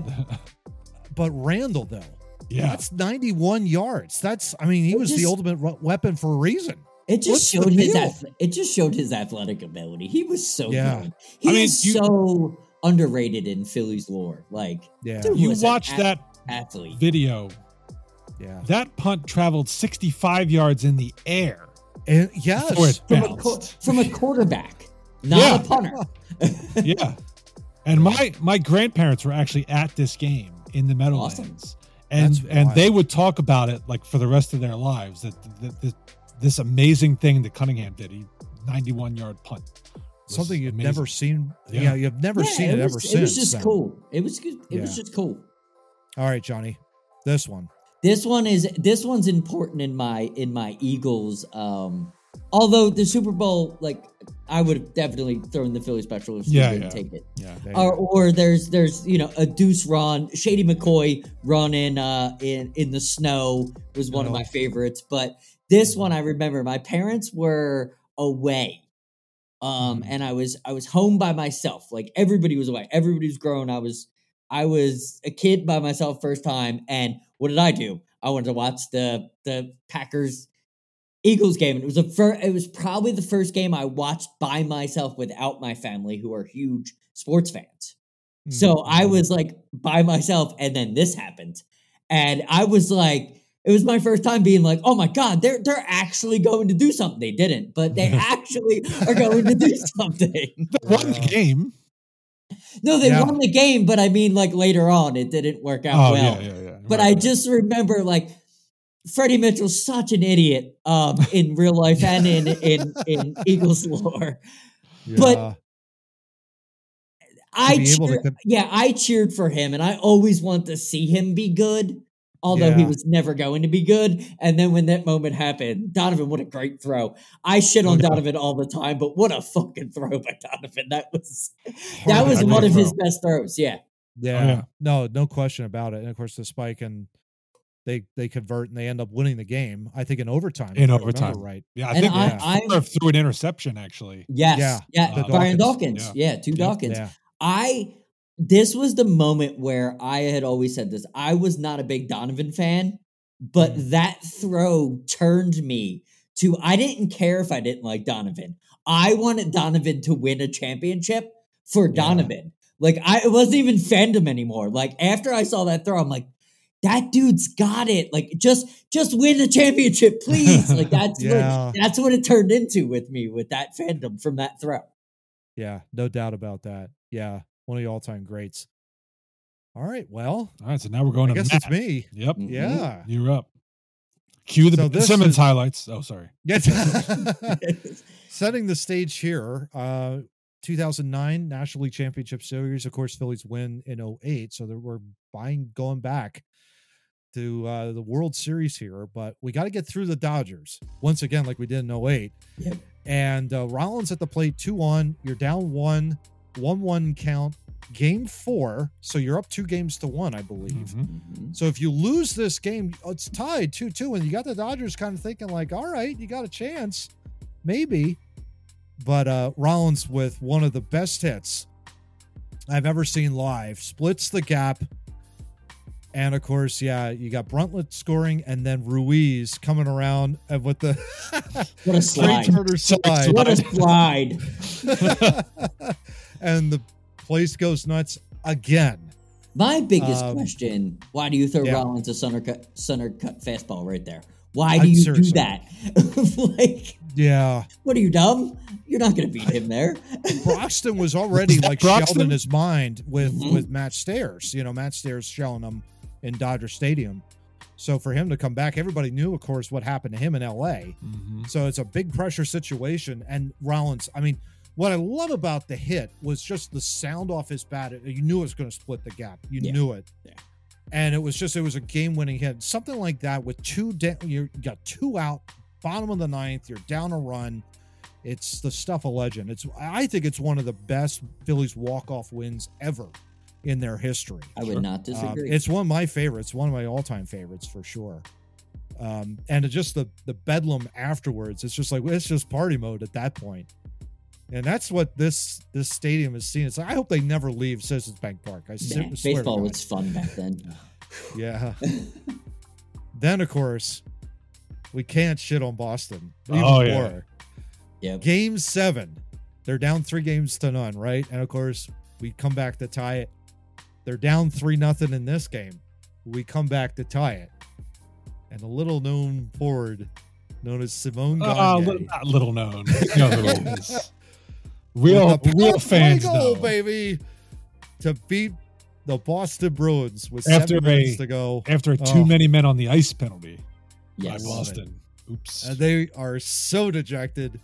Speaker 3: But Randall, though,
Speaker 1: yeah.
Speaker 3: that's 91 yards. That's, I mean, he
Speaker 2: It
Speaker 3: was the ultimate weapon for a reason.
Speaker 2: It just
Speaker 3: What's
Speaker 2: showed his.
Speaker 3: deal?
Speaker 2: Ath- it just showed his athletic ability. He was so
Speaker 3: Yeah.
Speaker 2: good. He
Speaker 1: I mean,
Speaker 2: is
Speaker 1: you-
Speaker 2: so underrated in Philly's lore. Like
Speaker 3: Yeah,
Speaker 2: Dude.
Speaker 1: You watch
Speaker 2: ath-
Speaker 1: that
Speaker 2: athlete.
Speaker 1: video.
Speaker 3: yeah,
Speaker 1: That punt traveled 65 yards in the air
Speaker 3: and yes,
Speaker 2: From a, from a quarterback, not
Speaker 1: Yeah.
Speaker 2: a punter.
Speaker 1: yeah. And my my grandparents were actually at this game in the Meadowlands.
Speaker 2: Awesome.
Speaker 1: And and they would talk about it like for the rest of their lives that, that, that this amazing thing that Cunningham did. He 91 yard punt.
Speaker 3: something you've
Speaker 1: amazing.
Speaker 3: never seen.
Speaker 1: Yeah.
Speaker 3: Yeah, you've never
Speaker 2: Yeah,
Speaker 3: seen it,
Speaker 2: was,
Speaker 3: ever since.
Speaker 2: It was just
Speaker 3: then.
Speaker 2: cool. It was good. It was just cool.
Speaker 3: All right, Johnny, this one.
Speaker 2: This one is this one's important in my in my Eagles. Um, although the Super Bowl, like I would have definitely thrown the Philly special if
Speaker 1: Yeah,
Speaker 2: yeah, didn't
Speaker 1: yeah.
Speaker 2: take it.
Speaker 1: Yeah.
Speaker 2: Or, or there's there's you know a Deuce run, Shady McCoy run in uh in in the snow was one of
Speaker 3: Oh.
Speaker 2: my favorites. But this one I remember my parents were away, um,
Speaker 3: Mhm.
Speaker 2: and I was I was home by myself. Like everybody was away, everybody was grown. I was I was a kid by myself first time, and what did I do? I wanted to watch the the Packers Eagles game. And it was a it was probably the first game I watched by myself without my family, who are huge sports fans. So I
Speaker 3: Mhm.
Speaker 2: was like by myself, and then this happened, and I was like, it was my first time being like, oh my god, they're they're actually going to do something. They didn't, but they actually are going to do something.
Speaker 1: They won the game.
Speaker 2: No, they
Speaker 3: Yeah.
Speaker 2: won the game, but I mean, like later on, it didn't work out
Speaker 1: Oh
Speaker 2: well.
Speaker 1: yeah, yeah, yeah.
Speaker 2: But
Speaker 1: Right,
Speaker 2: I
Speaker 1: right.
Speaker 2: just remember like Freddie Mitchell's such an idiot um, in real life and in in in Eagles lore. but I
Speaker 3: able to
Speaker 2: yeah, I cheered for him, and I always want to see him be good. Although he was never going to be good, and then when that moment happened, Donovan, what a great throw! I shit on
Speaker 1: Oh, yeah.
Speaker 2: Donovan all the time, but what a fucking throw by Donovan! That was that was one of his best throws. Yeah,
Speaker 3: Yeah.
Speaker 1: Oh, yeah.
Speaker 3: No, no question about it. And of course, the spike and they they convert and they end up winning the game. I think in overtime.
Speaker 1: In
Speaker 3: if I remember
Speaker 1: overtime.
Speaker 3: right?
Speaker 1: Yeah, I
Speaker 2: And
Speaker 1: think
Speaker 2: I-
Speaker 1: yeah.
Speaker 2: I'm-
Speaker 1: threw an interception actually.
Speaker 2: yes,
Speaker 3: Yeah,
Speaker 2: yeah,
Speaker 1: the
Speaker 2: Brian
Speaker 3: Dawkins,
Speaker 2: Dawkins, yeah, two
Speaker 1: Yep,
Speaker 2: Dawkins.
Speaker 3: Yeah.
Speaker 2: I this was the moment where I had always said this. I was not a big Donovan fan, but
Speaker 3: Mm.
Speaker 2: that throw turned me to I didn't care if I didn't like Donovan. I wanted Donovan to win a championship for
Speaker 3: Yeah.
Speaker 2: Donovan. Like I it wasn't even fandom anymore. Like after I saw that throw, I'm like, that dude's got it. Like just just win the championship, please. like that's
Speaker 3: Yeah.
Speaker 2: what that's what it turned into with me with that fandom from that throw.
Speaker 3: Yeah. No doubt about that. Yeah. One of the all time greats. All right. Well,
Speaker 1: All right, so now we're going
Speaker 3: I
Speaker 1: to
Speaker 3: guess
Speaker 1: Matt.
Speaker 3: it's me.
Speaker 1: Yep.
Speaker 3: Yeah.
Speaker 1: you're up. Cue the
Speaker 3: So
Speaker 1: Simmons
Speaker 3: is-
Speaker 1: highlights. Oh, sorry.
Speaker 3: Yes. Setting the stage here, uh, 2009 National League Championship Series. Of course, Phillies win in 08. So there- we're buying, going back to uh, the World Series here. But we got to get through the Dodgers once again, like we did in 08.
Speaker 2: Yep.
Speaker 3: And uh, Rollins at the plate, 2 1. You're down one, 1 1 count. Game four. So you're up two games to one, I believe.
Speaker 1: Mhm.
Speaker 2: Mhm.
Speaker 3: So if you lose this game, it's tied 2 2. And you got the Dodgers kind of thinking, like, all right, you got a chance. Maybe. But uh Rollins with one of the best hits I've ever seen live splits the gap. And of course, yeah, you got Bruntlett scoring and then Ruiz coming around and with the
Speaker 2: What a slide.
Speaker 3: Slide.
Speaker 2: What a slide.
Speaker 3: and the place goes nuts again.
Speaker 2: My biggest
Speaker 3: Um,
Speaker 2: question, why do you throw
Speaker 3: yeah.
Speaker 2: Rollins a center cut center cut fastball right there? Why do
Speaker 3: I'm
Speaker 2: you
Speaker 3: seriously-
Speaker 2: do that? like,
Speaker 3: Yeah.
Speaker 2: what are you dumb? You're not gonna beat him there.
Speaker 3: Broxton was already
Speaker 1: Was that
Speaker 3: like shelled in his mind with
Speaker 2: Mhm.
Speaker 3: with Matt Stairs. You know, Matt Stairs shelling him in Dodger Stadium. So for him to come back, everybody knew, of course, what happened to him in LA.
Speaker 1: Mhm.
Speaker 3: So it's a big pressure situation. And Rollins, I mean, what I love about the hit was just the sound off his bat. You knew it was going to split the gap. You
Speaker 2: Yeah.
Speaker 3: knew it.
Speaker 2: Yeah.
Speaker 3: And it was just, it was a game winning hit. Something like that with two, you got two out, bottom of the ninth, you're down a run. It's the stuff of legend. It's, I think it's one of the best Phillies walk off wins ever in their history.
Speaker 2: I would not
Speaker 3: Um,
Speaker 2: disagree.
Speaker 3: it's one of my favorites, one of my all-time favorites for sure. Um, and just the the bedlam afterwards, it's just like it's just party mode at that point. And that's what this this stadium is seen. It's like, I hope they never leave Citizens Bank Park. I s-
Speaker 2: Man,
Speaker 3: swear
Speaker 2: baseball was fun back then.
Speaker 3: yeah. then of course, we can't shit on Boston. Even
Speaker 1: Oh, yeah.
Speaker 3: more.
Speaker 2: Yep.
Speaker 3: Game seven, they're down three games to none, right? And of course, we come back to tie it. They're down three nothing in this game. We come back to tie it, and a little known forward known as Simon
Speaker 1: Uh,
Speaker 3: Gagne.
Speaker 1: li- not little known. You know who it is. Real,
Speaker 3: with a
Speaker 1: real
Speaker 3: power
Speaker 1: fans
Speaker 3: play
Speaker 1: know.
Speaker 3: goal, baby, to beat the Boston Bruins with
Speaker 1: After
Speaker 3: seven
Speaker 1: a-
Speaker 3: minutes to go.
Speaker 1: After a
Speaker 3: Oh.
Speaker 1: too many men on the ice penalty
Speaker 2: Yes.
Speaker 1: by. Boston. Oops.
Speaker 3: And they are so dejected.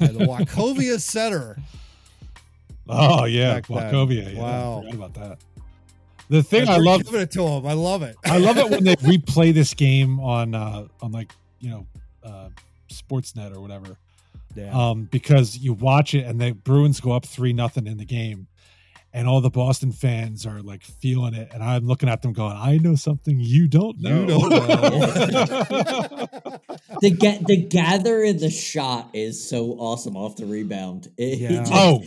Speaker 3: And the Wachovia Center
Speaker 1: oh yeah, Wachovia. Yeah,
Speaker 3: Wow.
Speaker 1: I forgot about that. The thing I love
Speaker 3: giving it to him. I love it.
Speaker 1: I love it when they replay this game on uh on like, you know, uh Sportsnet or whatever.
Speaker 3: Yeah.
Speaker 1: Um because you watch it and the Bruins go up 3 nothing in the game and all the Boston fans are like feeling it and I'm looking at them going, "I know something you don't know."
Speaker 3: You don't
Speaker 2: the get the gather in the shot is so awesome off the rebound. It-
Speaker 3: Yeah.
Speaker 2: just-
Speaker 1: oh,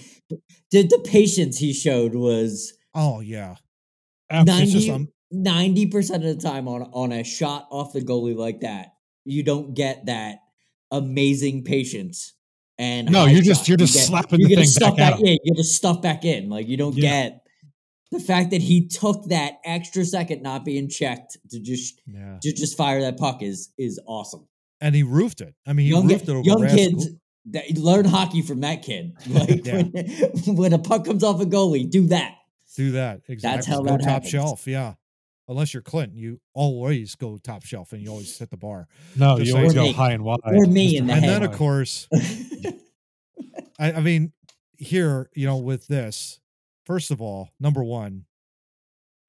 Speaker 2: the, the patience he showed was
Speaker 3: oh yeah.
Speaker 1: absolutely.
Speaker 3: just,
Speaker 2: 90
Speaker 3: um,
Speaker 2: percent of the time on on a shot off the goalie like that, you don't get that amazing patience. And
Speaker 1: No, you're just- you're
Speaker 2: You
Speaker 1: just
Speaker 2: get-
Speaker 1: slapping
Speaker 2: you
Speaker 1: the thing
Speaker 2: stuff
Speaker 1: back him.
Speaker 2: in. You get to stuff back in. Like you don't
Speaker 1: Yeah.
Speaker 2: get the fact that he took that extra second not being checked to just
Speaker 3: Yeah.
Speaker 2: to just fire that puck is is awesome.
Speaker 3: And he roofed it. I mean, he
Speaker 2: young
Speaker 3: roofed it over
Speaker 2: young kids that learn hockey from that kid. Like
Speaker 3: Yeah.
Speaker 2: when, when a puck comes off a goalie, do that.
Speaker 3: Do that. Exactly.
Speaker 2: how
Speaker 3: go
Speaker 2: that
Speaker 3: top
Speaker 2: happens.
Speaker 3: shelf. Yeah. Unless you're Clinton, you always go top shelf and you always hit the bar.
Speaker 1: no,
Speaker 3: just
Speaker 1: you always go
Speaker 2: me.
Speaker 1: high and wide.
Speaker 2: Or me in the
Speaker 3: and
Speaker 2: head.
Speaker 3: then, of course, I, I mean, here, you know, with this, first of all, number one,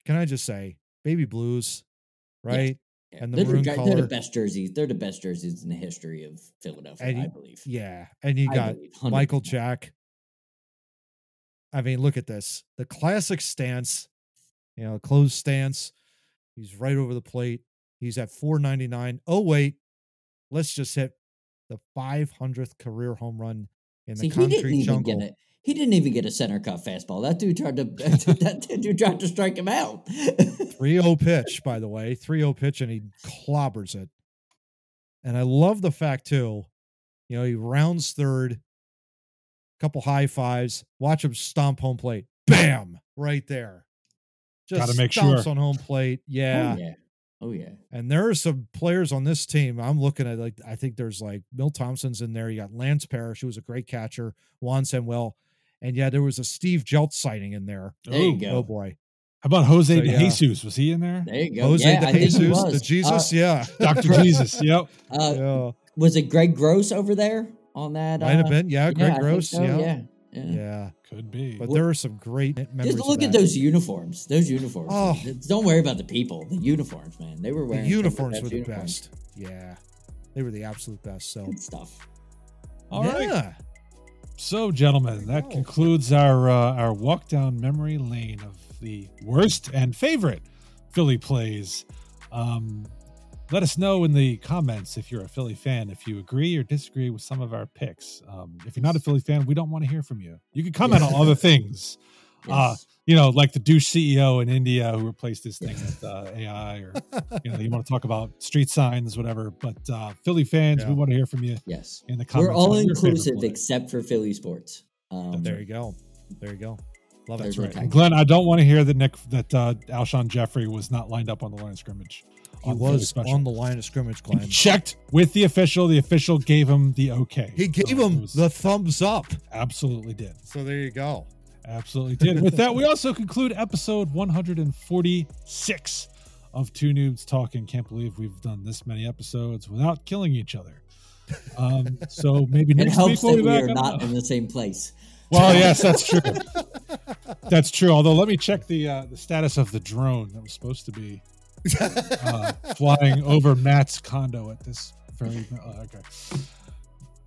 Speaker 3: can I just say, baby blues, right? And the
Speaker 2: they're,
Speaker 3: maroon
Speaker 2: they're
Speaker 3: color.
Speaker 2: the best jerseys. They're the best jerseys in the history of Philadelphia,
Speaker 3: And
Speaker 2: I believe.
Speaker 3: Yeah. And you
Speaker 2: I
Speaker 3: got
Speaker 2: believe,
Speaker 3: Michael Jack. I mean, look at this. The classic stance, you know, closed stance. He's right over the plate. He's at 499. Oh, wait. Let's just hit the 500th career home run in
Speaker 2: See,
Speaker 3: the
Speaker 2: he didn't
Speaker 3: concrete
Speaker 2: even
Speaker 3: jungle.
Speaker 2: get it. He didn't even get a center cut fastball. That dude tried to that dude tried to strike him out.
Speaker 3: 3 0 pitch, by the way. 3 0 pitch, and he clobbers it. And I love the fact, too, you know, he rounds third, couple high fives, watch him stomp home plate. Bam! Right there. Just
Speaker 1: Gotta make
Speaker 3: stomps
Speaker 1: sure.
Speaker 3: on home plate. Yeah.
Speaker 2: Oh yeah. Oh yeah.
Speaker 3: And there are some players on this team. I'm looking at like I think there's like Bill Thompson's in there. You got Lance Parrish, who was a great catcher, Juan Samuel, and yeah, there was a Steve Jeltz sighting in there.
Speaker 2: There you
Speaker 1: Oh,
Speaker 2: go.
Speaker 3: Oh boy,
Speaker 1: How about Jose
Speaker 3: So,
Speaker 1: De
Speaker 3: yeah.
Speaker 1: Jesus? Was he in there?
Speaker 2: There you go.
Speaker 3: Jose
Speaker 2: yeah,
Speaker 3: de
Speaker 2: I think he
Speaker 3: Jesus,
Speaker 2: was.
Speaker 3: the Jesus,
Speaker 2: Uh,
Speaker 3: yeah,
Speaker 1: Dr. Jesus. Yep.
Speaker 2: uh,
Speaker 3: yeah,
Speaker 2: was it Greg Gross over there on that?
Speaker 3: might have
Speaker 2: uh,
Speaker 3: been, yeah,
Speaker 2: yeah,
Speaker 3: Greg
Speaker 2: I think
Speaker 3: Gross,
Speaker 2: so,
Speaker 3: yeah.
Speaker 2: Yeah. yeah.
Speaker 3: yeah,
Speaker 1: Could be.
Speaker 3: But
Speaker 2: Well,
Speaker 3: there are some great memories.
Speaker 2: Just look at those uniforms. Those uniforms.
Speaker 3: Oh.
Speaker 2: Don't worry about the people. The uniforms, man. They were wearing some of
Speaker 3: uniforms were the
Speaker 2: uniforms.
Speaker 3: best. Yeah, they were the absolute best. So
Speaker 2: Good stuff.
Speaker 1: All right.
Speaker 3: yeah,
Speaker 1: So, gentlemen, that
Speaker 3: go.
Speaker 1: concludes our uh, our walk down memory lane of the worst and favorite Philly plays. Um, let us know in the comments if you're a Philly fan, if you agree or disagree with some of our picks. Um, if you're not a Philly fan, we don't want to hear from you. You can comment on other things. Uh, you know, like the douche CEO in India who replaced this thing with uh, AI, or you know, you want to talk about street signs, whatever. But uh, Philly fans, we want to hear from you
Speaker 2: yes.
Speaker 1: in the comments.
Speaker 2: We're all
Speaker 1: on your favorite
Speaker 2: inclusive except for Philly sports. Um,
Speaker 3: there you go, there you go. Love it.
Speaker 1: That's right. And Glenn, I don't want to hear that Nick that uh, Alshon Jeffery was not lined up on the line of scrimmage.
Speaker 3: He
Speaker 1: on
Speaker 3: was
Speaker 1: special.
Speaker 3: on the line of scrimmage,
Speaker 1: He checked with the official. The official gave him the okay.
Speaker 3: He gave
Speaker 1: So
Speaker 3: him
Speaker 1: was-
Speaker 3: the thumbs up.
Speaker 1: absolutely did.
Speaker 3: So there you go.
Speaker 1: Absolutely did. With that, we also conclude episode 146 of Too Noobs Talking. Can't believe we've done this many episodes without killing each other. Um, so maybe
Speaker 2: It
Speaker 1: next
Speaker 2: helps
Speaker 1: week we'll
Speaker 2: that
Speaker 1: be
Speaker 2: we are
Speaker 1: don't
Speaker 2: not in the same place.
Speaker 1: Well, yes, that's true. That's true. Although, let me check the uh, the status of the drone that was supposed to be uh, flying over Matt's condo at this very. Uh, okay.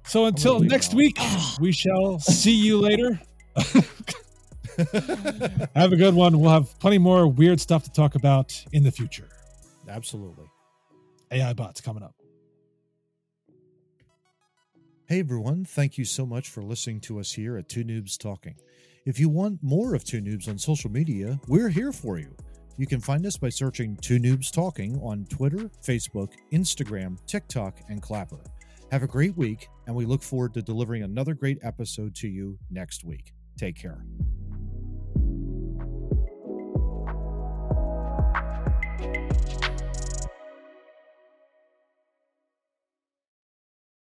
Speaker 1: So until next
Speaker 3: that.
Speaker 1: week, we shall see you later. have a good one. We'll have plenty more weird stuff to talk about in the future.
Speaker 3: Absolutely.
Speaker 1: AI bots coming up.
Speaker 3: Hey everyone, thank you so much for listening to us here at Too Noobs Talking. If you want more of Too Noobs on social media, we're here for you. You can find us by searching Too Noobs Talking on Twitter, Facebook, Instagram, TikTok, and Clapper. Have a great week, and we look forward to delivering another great episode to you next week. Take care.